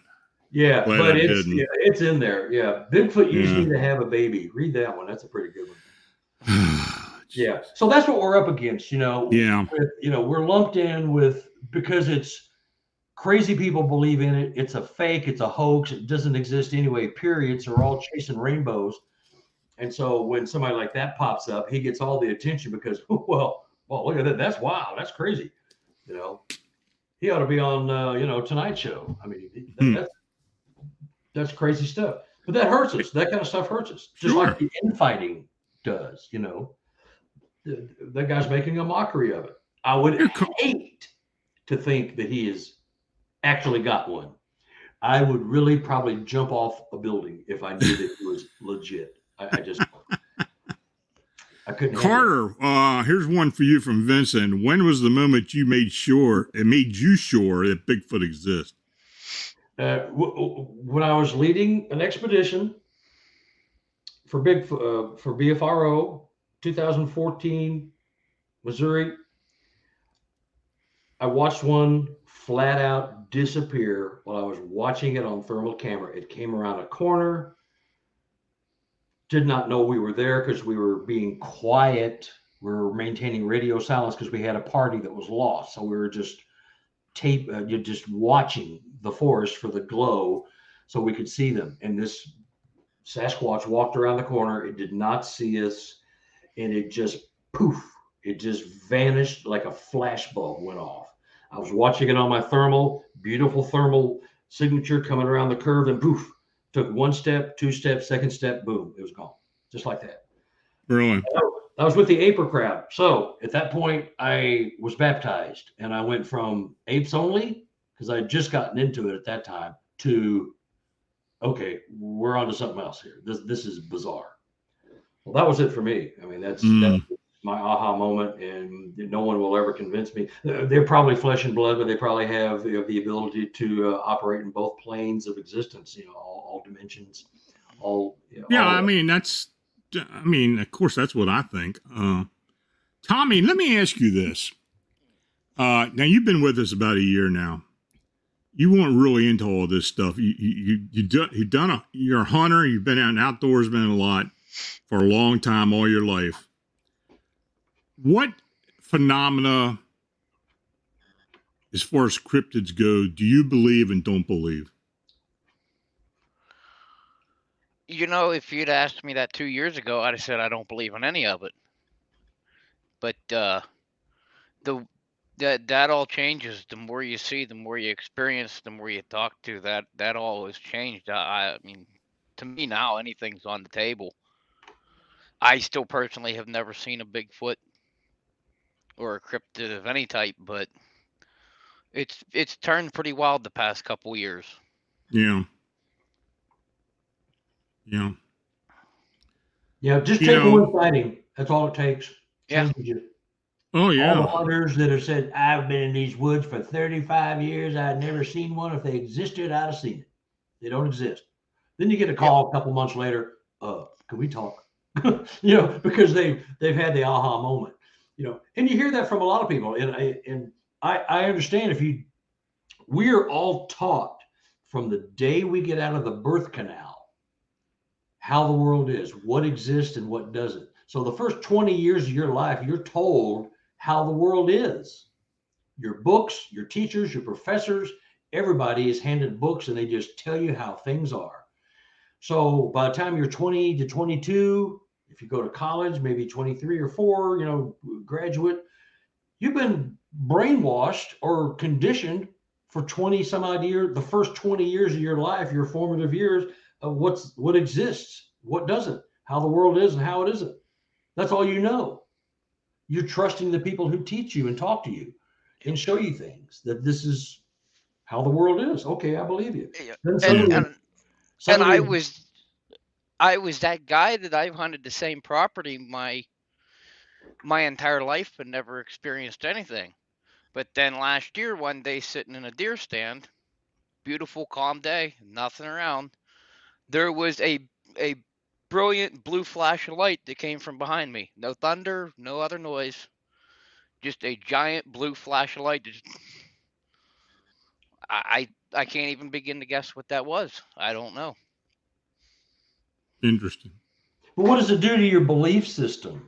Yeah, Glad but I it's didn't. yeah, it's in there. Yeah, Bigfoot used me to have a baby. Read that one. That's a pretty good one. [sighs] Yeah. So that's what we're up against. You know, yeah, with, you know, we're lumped in with because it's crazy people believe in it. It's a fake. It's a hoax. It doesn't exist anyway. Periods are all chasing rainbows. And so when somebody like that pops up, he gets all the attention because, [laughs] well, well, look at that. That's wow. That's crazy. You know, he ought to be on, uh, you know, Tonight Show. I mean, that, Hmm. that's that's crazy stuff. But that hurts us. That kind of stuff hurts us, just like the infighting does. You know, the, that guy's making a mockery of it. I would co- hate to think that he has actually got one. I would really probably jump off a building if I knew that he was legit. I, I just, I couldn't. Carter, uh, here's one for you from Vincent. When was the moment you made sure it made you sure that Bigfoot exists? Uh, w- w- when I was leading an expedition for big uh, for BFRO 2014 Missouri, I watched one flat out disappear while I was watching it on thermal camera. It came around a corner. Did not know we were there because we were being quiet. We were maintaining radio silence because we had a party that was lost. So we were just tape uh, you're just watching the forest for the glow so we could see them and this sasquatch walked around the corner it did not see us and it just poof it just vanished like a flash bulb went off i was watching it on my thermal beautiful thermal signature coming around the curve and poof took one step two steps second step boom it was gone just like that Really? I was with the Aper crowd. So at that point, I was baptized and I went from apes only, because I had just gotten into it at that time, to okay, we're on to something else here. This this is bizarre. Well, that was it for me. I mean, that's, Mm. that's my aha moment, and no one will ever convince me. They're they're probably flesh and blood, but they probably have the, the ability to uh, operate in both planes of existence, you know, all, all dimensions, all. You know, Yeah, all- I mean that's I mean, of course that's what I think. Uh Tommy, let me ask you this. Uh now you've been with us about a year now. You weren't really into all this stuff. You you you you do, you've done a you're a hunter, you've been out and outdoorsman a lot for a long time all your life. What phenomena as far as cryptids go, do you believe and don't believe? You know, if you'd asked me that two years ago, I'd have said I don't believe in any of it. But uh, the that that all changes. The more you see, the more you experience, the more you talk to. That that all has changed. I, I mean, to me now, anything's on the table. I still personally have never seen a Bigfoot or a cryptid of any type, but it's it's turned pretty wild the past couple years. Yeah. Yeah. Yeah, just You take know- one sighting. That's all it takes. Yeah. Changes you. Oh All the yeah. hunters that have said, I've been in these woods for 35 years, I've never seen one. If they existed, I'd have seen it. They don't exist. Then you get a call a couple months later, uh, can we talk? [laughs] you know, because they they've had the aha moment. You know, and you hear that from a lot of people. And I and I, I understand if you we're all taught from the day we get out of the birth canal how the world is, what exists and what doesn't. So the first 20 years of your life, you're told how the world is. Your books, your teachers, your professors, everybody is handed books and they just tell you how things are. So by the time you're 20 to 22, if you go to college, maybe 23 or 4, you know, graduate, you've been brainwashed or conditioned for 20 some odd years, the first 20 years of your life, your formative years, of what's what exists, what doesn't, how the world is and how it isn't. That's all you know. You're trusting the people who teach you and talk to you and show you things that this is how the world is. Okay, I believe you. Yeah, And, and and I was I was that guy that I've hunted the same property my my entire life but never experienced anything. But then last year, one day sitting in a deer stand, beautiful calm day, nothing around, there was a a brilliant blue flash of light that came from behind me. No thunder, no other noise. Just a giant blue flash of light. Just, I I I can't even begin to guess what that was. I don't know. Interesting. But what does it do to your belief system?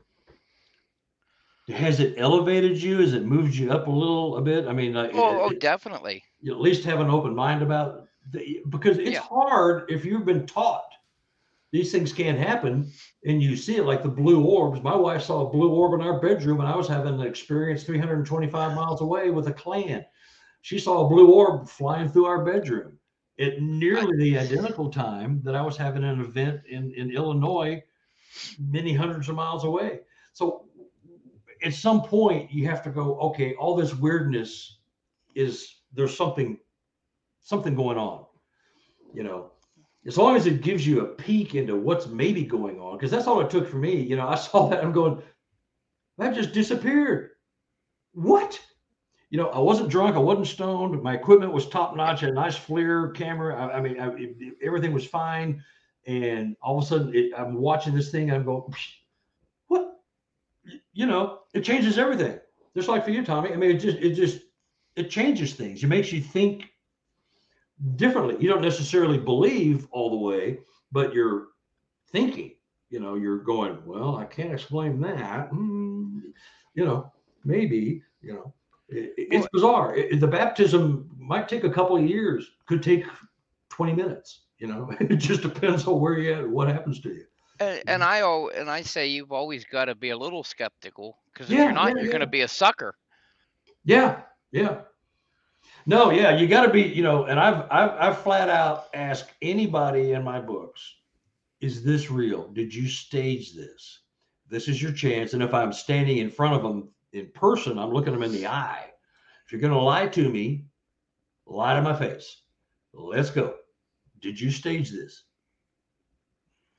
has it elevated you? Has it moved you up a little a bit? I mean, like, Oh, oh, definitely. you at least have an open mind about the, because it's Yeah. hard if you've been taught these things can't happen and you see it like the blue orbs. My wife saw a blue orb in our bedroom and I was having an experience 325 miles away with a clan. She saw a blue orb flying through our bedroom at nearly the identical time that I was having an event in, in Illinois, many hundreds of miles away. So at some point you have to go, okay, all this weirdness is there's something something going on you know? As long as it gives you a peek into what's maybe going on because that's all it took for me you know? I saw that i'm going that just disappeared. What you know i wasn't drunk i wasn't stoned my equipment was top notch had a nice FLIR camera. I, I mean I, it- everything was fine. And all of a sudden it, i'm watching this thing i'm going what? You know it changes everything. Just like for you tommy. I mean it just it just it changes things. It makes you think differently. You don't necessarily believe all the way but you're thinking you know you're going well i can't explain that. Hmm, you know maybe you know. it, it's bizarre the baptism might take a couple of years could take 20 minutes you know [laughs] it just depends on where you're at and what happens to you And, and I and I say you've always got to be a little skeptical because if Yeah, you're not, yeah, you're yeah. going to be a sucker. Yeah, yeah. No, yeah, you got to be, you know, and I've, I've I've flat out asked anybody in my books, is this real? Did you stage this? This is your chance. And if I'm standing in front of them in person, I'm looking them in the eye. If you're going to lie to me, lie to my face. Let's go. Did you stage this?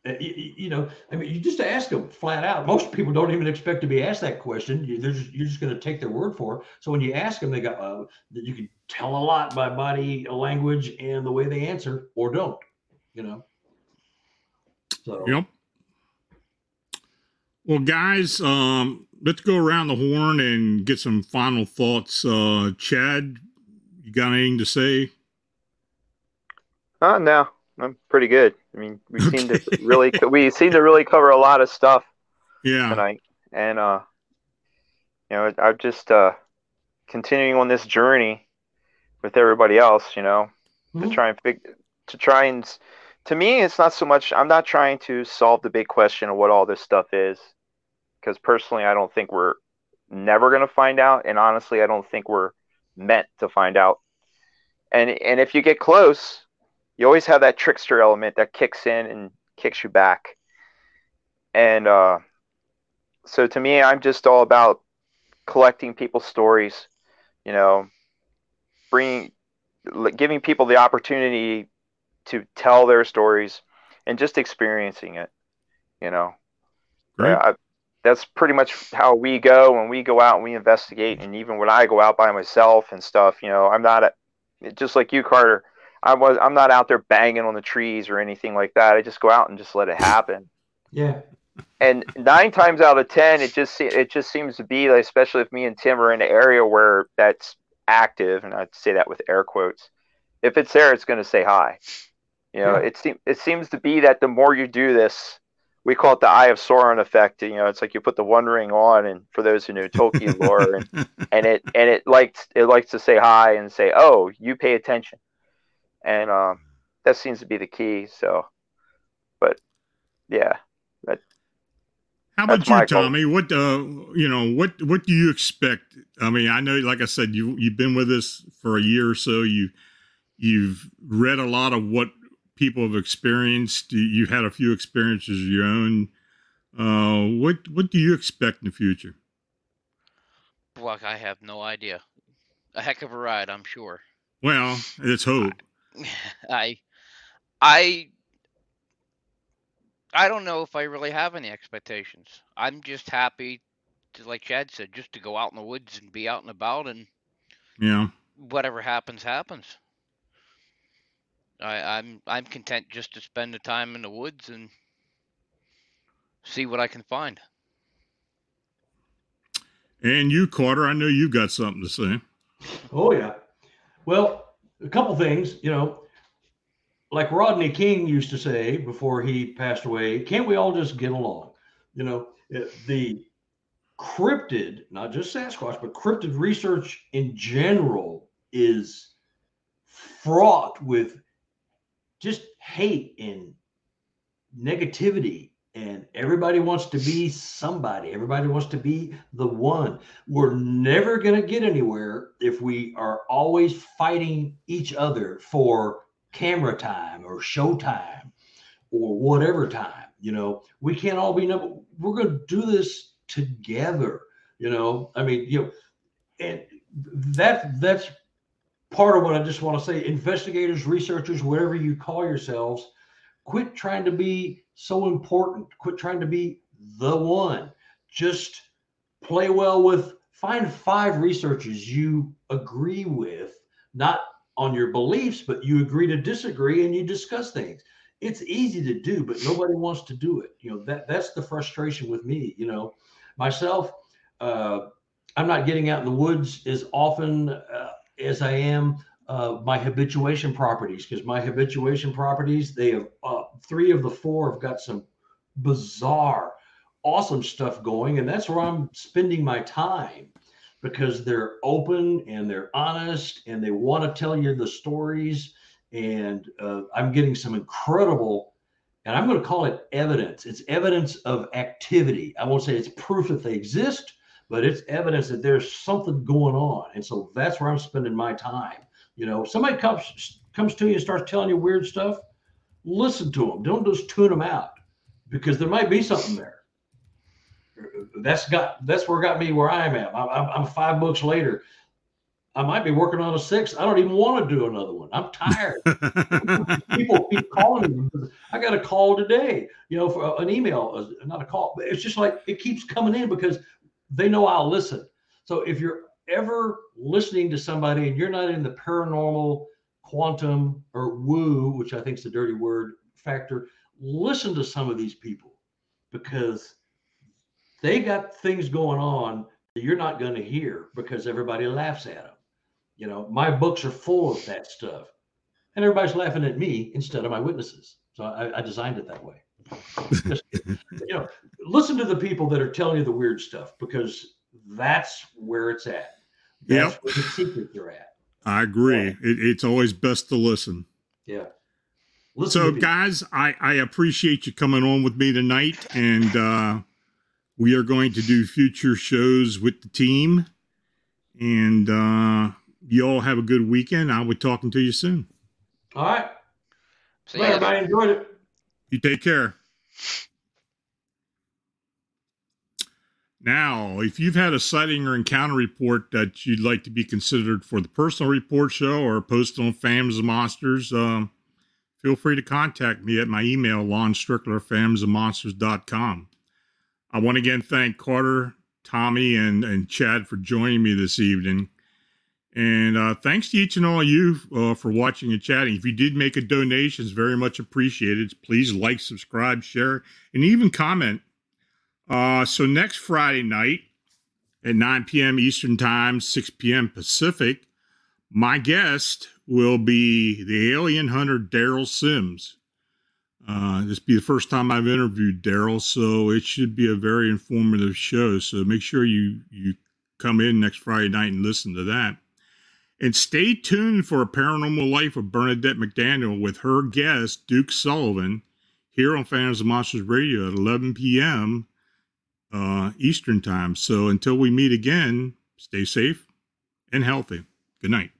Uh, You, know, I mean, you just ask them flat out. Most people don't even expect to be asked that question. You, they're just, you're just going to take their word for it. So when you ask them, they go, uh, you can tell a lot by body language and the way they answer, or don't. You know. So Yep. Well, guys, um, let's go around the horn and get some final thoughts. Uh, Chad, you got anything to say? Uh, no, I'm pretty good. I mean, we [laughs] seem to Okay. really we seem to really cover a lot of stuff Yeah. tonight, and uh, you know, I'm just uh, continuing on this journey with everybody else. You know, to Mhm. try and fig- to try and to me, it's not so much. I'm not trying to solve the big question of what all this stuff is, because personally, I don't think we're never going to find out, and honestly, I don't think we're meant to find out. And and if you get close, you always have that trickster element that kicks in and kicks you back. And uh, so to me, I'm just all about collecting people's stories, you know, bringing, giving people the opportunity to tell their stories and just experiencing it, you know. Great. I, that's pretty much how we go when we go out and we investigate. And even when I go out by myself and stuff, you know, I'm not a, just like you, Carter. I was I'm not out there banging on the trees or anything like that. I just go out and just let it happen. yeah, And nine times out of ten, it just it just seems to be, like, especially if me and Tim are in an area where that's active, and I'd say that with air quotes. If it's there, it's going to say hi. You know, Yeah. it seems it seems to be that the more you do this, we call it the Eye of Sauron effect. You know, it's like you put the One Ring on, and for those who know Tolkien lore, and [laughs] and it and it likes it likes to say hi and say, "Oh, you pay attention," and um, that seems to be the key. So, but yeah, How about you, my goal. Tommy? What uh, you know, what what do you expect? I mean, I know, like I said, you you've been with us for a year or so. You you've read a lot of what people have experienced. You, you've had a few experiences of your own. Uh, what what do you expect in the future? Well, I have no idea. A heck of a ride, I'm sure. Well, let's hope. [laughs] I, I, I don't know if I really have any expectations. I'm just happy, to, like Chad said, just to go out in the woods and be out and about, and Yeah. whatever happens, happens. I, I'm I'm content just to spend the time in the woods and see what I can find. And you, Carter, I know you've got something to say. Oh yeah. Well, a couple things, you know, like Rodney King used to say before he passed away, can't we all just get along? You know, uh, the cryptid, not just Sasquatch, but cryptid research in general is fraught with just hate and negativity and everybody wants to be somebody. Everybody wants to be the one. We're never going to get anywhere if we are always fighting each other for camera time or show time or whatever time you know? We can't all be number we're going to do this together you know? I mean you know and that that's part of what i just want to say investigators researchers whatever you call yourselves quit trying to be so important quit trying to be the one. Just play well with find five researchers you agree with not on your beliefs but you agree to disagree and you discuss things. It's easy to do but nobody wants to do it. You know that that's the frustration with me you know. Myself uh, i'm not getting out in the woods as often uh, as i am uh, my habituation properties because my habituation properties they have uh, three of the four have got some bizarre awesome stuff going and that's where i'm spending my time because they're open and they're honest and they want to tell you the stories and uh, i'm getting some incredible and i'm going to call it evidence. It's evidence of activity. I won't say it's proof that they exist but it's evidence that there's something going on and so that's where i'm spending my time you know, somebody comes comes to you and starts telling you weird stuff, listen to them. Don't just tune them out because there might be something there. That's got that's where got me where I am at. I'm, I'm five books later. I might be working on a six. I don't even want to do another one. I'm tired. [laughs] People keep calling me. I got a call today, you know, for an email, uh, not a call. But it's just like it keeps coming in because they know I'll listen. So if you're ever listening to somebody and you're not in the paranormal, quantum, or woo, which I think is a dirty word factor, listen to some of these people because they got things going on that you're not going to hear because everybody laughs at them. You know, my books are full of that stuff, and everybody's laughing at me instead of my witnesses. So I, I designed it that way. [laughs] Just, you know, listen to the people that are telling you the weird stuff because that's where it's at. That's Yep. where the secrets are at. I agree. It, it's always best to listen. Yeah. Listen so, to guys, I, I appreciate you coming on with me tonight, and uh, we are going to do future shows with the team. And uh, you all have a good weekend. I'll be talking to you soon. All right. See Well, ya. everybody enjoyed it. You take care. Now, if you've had a sighting or encounter report that you'd like to be considered for the personal report show or posted on Phantoms and Monsters, um, feel free to contact me at my email, lonstrickler, I want to again thank Carter, Tommy, and, and Chad for joining me this evening. And uh, thanks to each and all of you uh, for watching and chatting. If you did make a donation, it's very much appreciated. Please like, subscribe, share, and even comment. Uh, so next Friday night at 9 p.m. Eastern Time, 6 p.m. Pacific, my guest will be the alien hunter Derrel Sims. Uh, this be the first time I've interviewed Derrel, so it should be a very informative show. So make sure you you come in next Friday night and listen to that. And stay tuned for a paranormal life of Bernadette McDaniel with her guest Duke Sullivan here on Phantoms and Monsters Radio at 11 p.m. Uh, Eastern Time. So until we meet again, stay safe and healthy. Good night.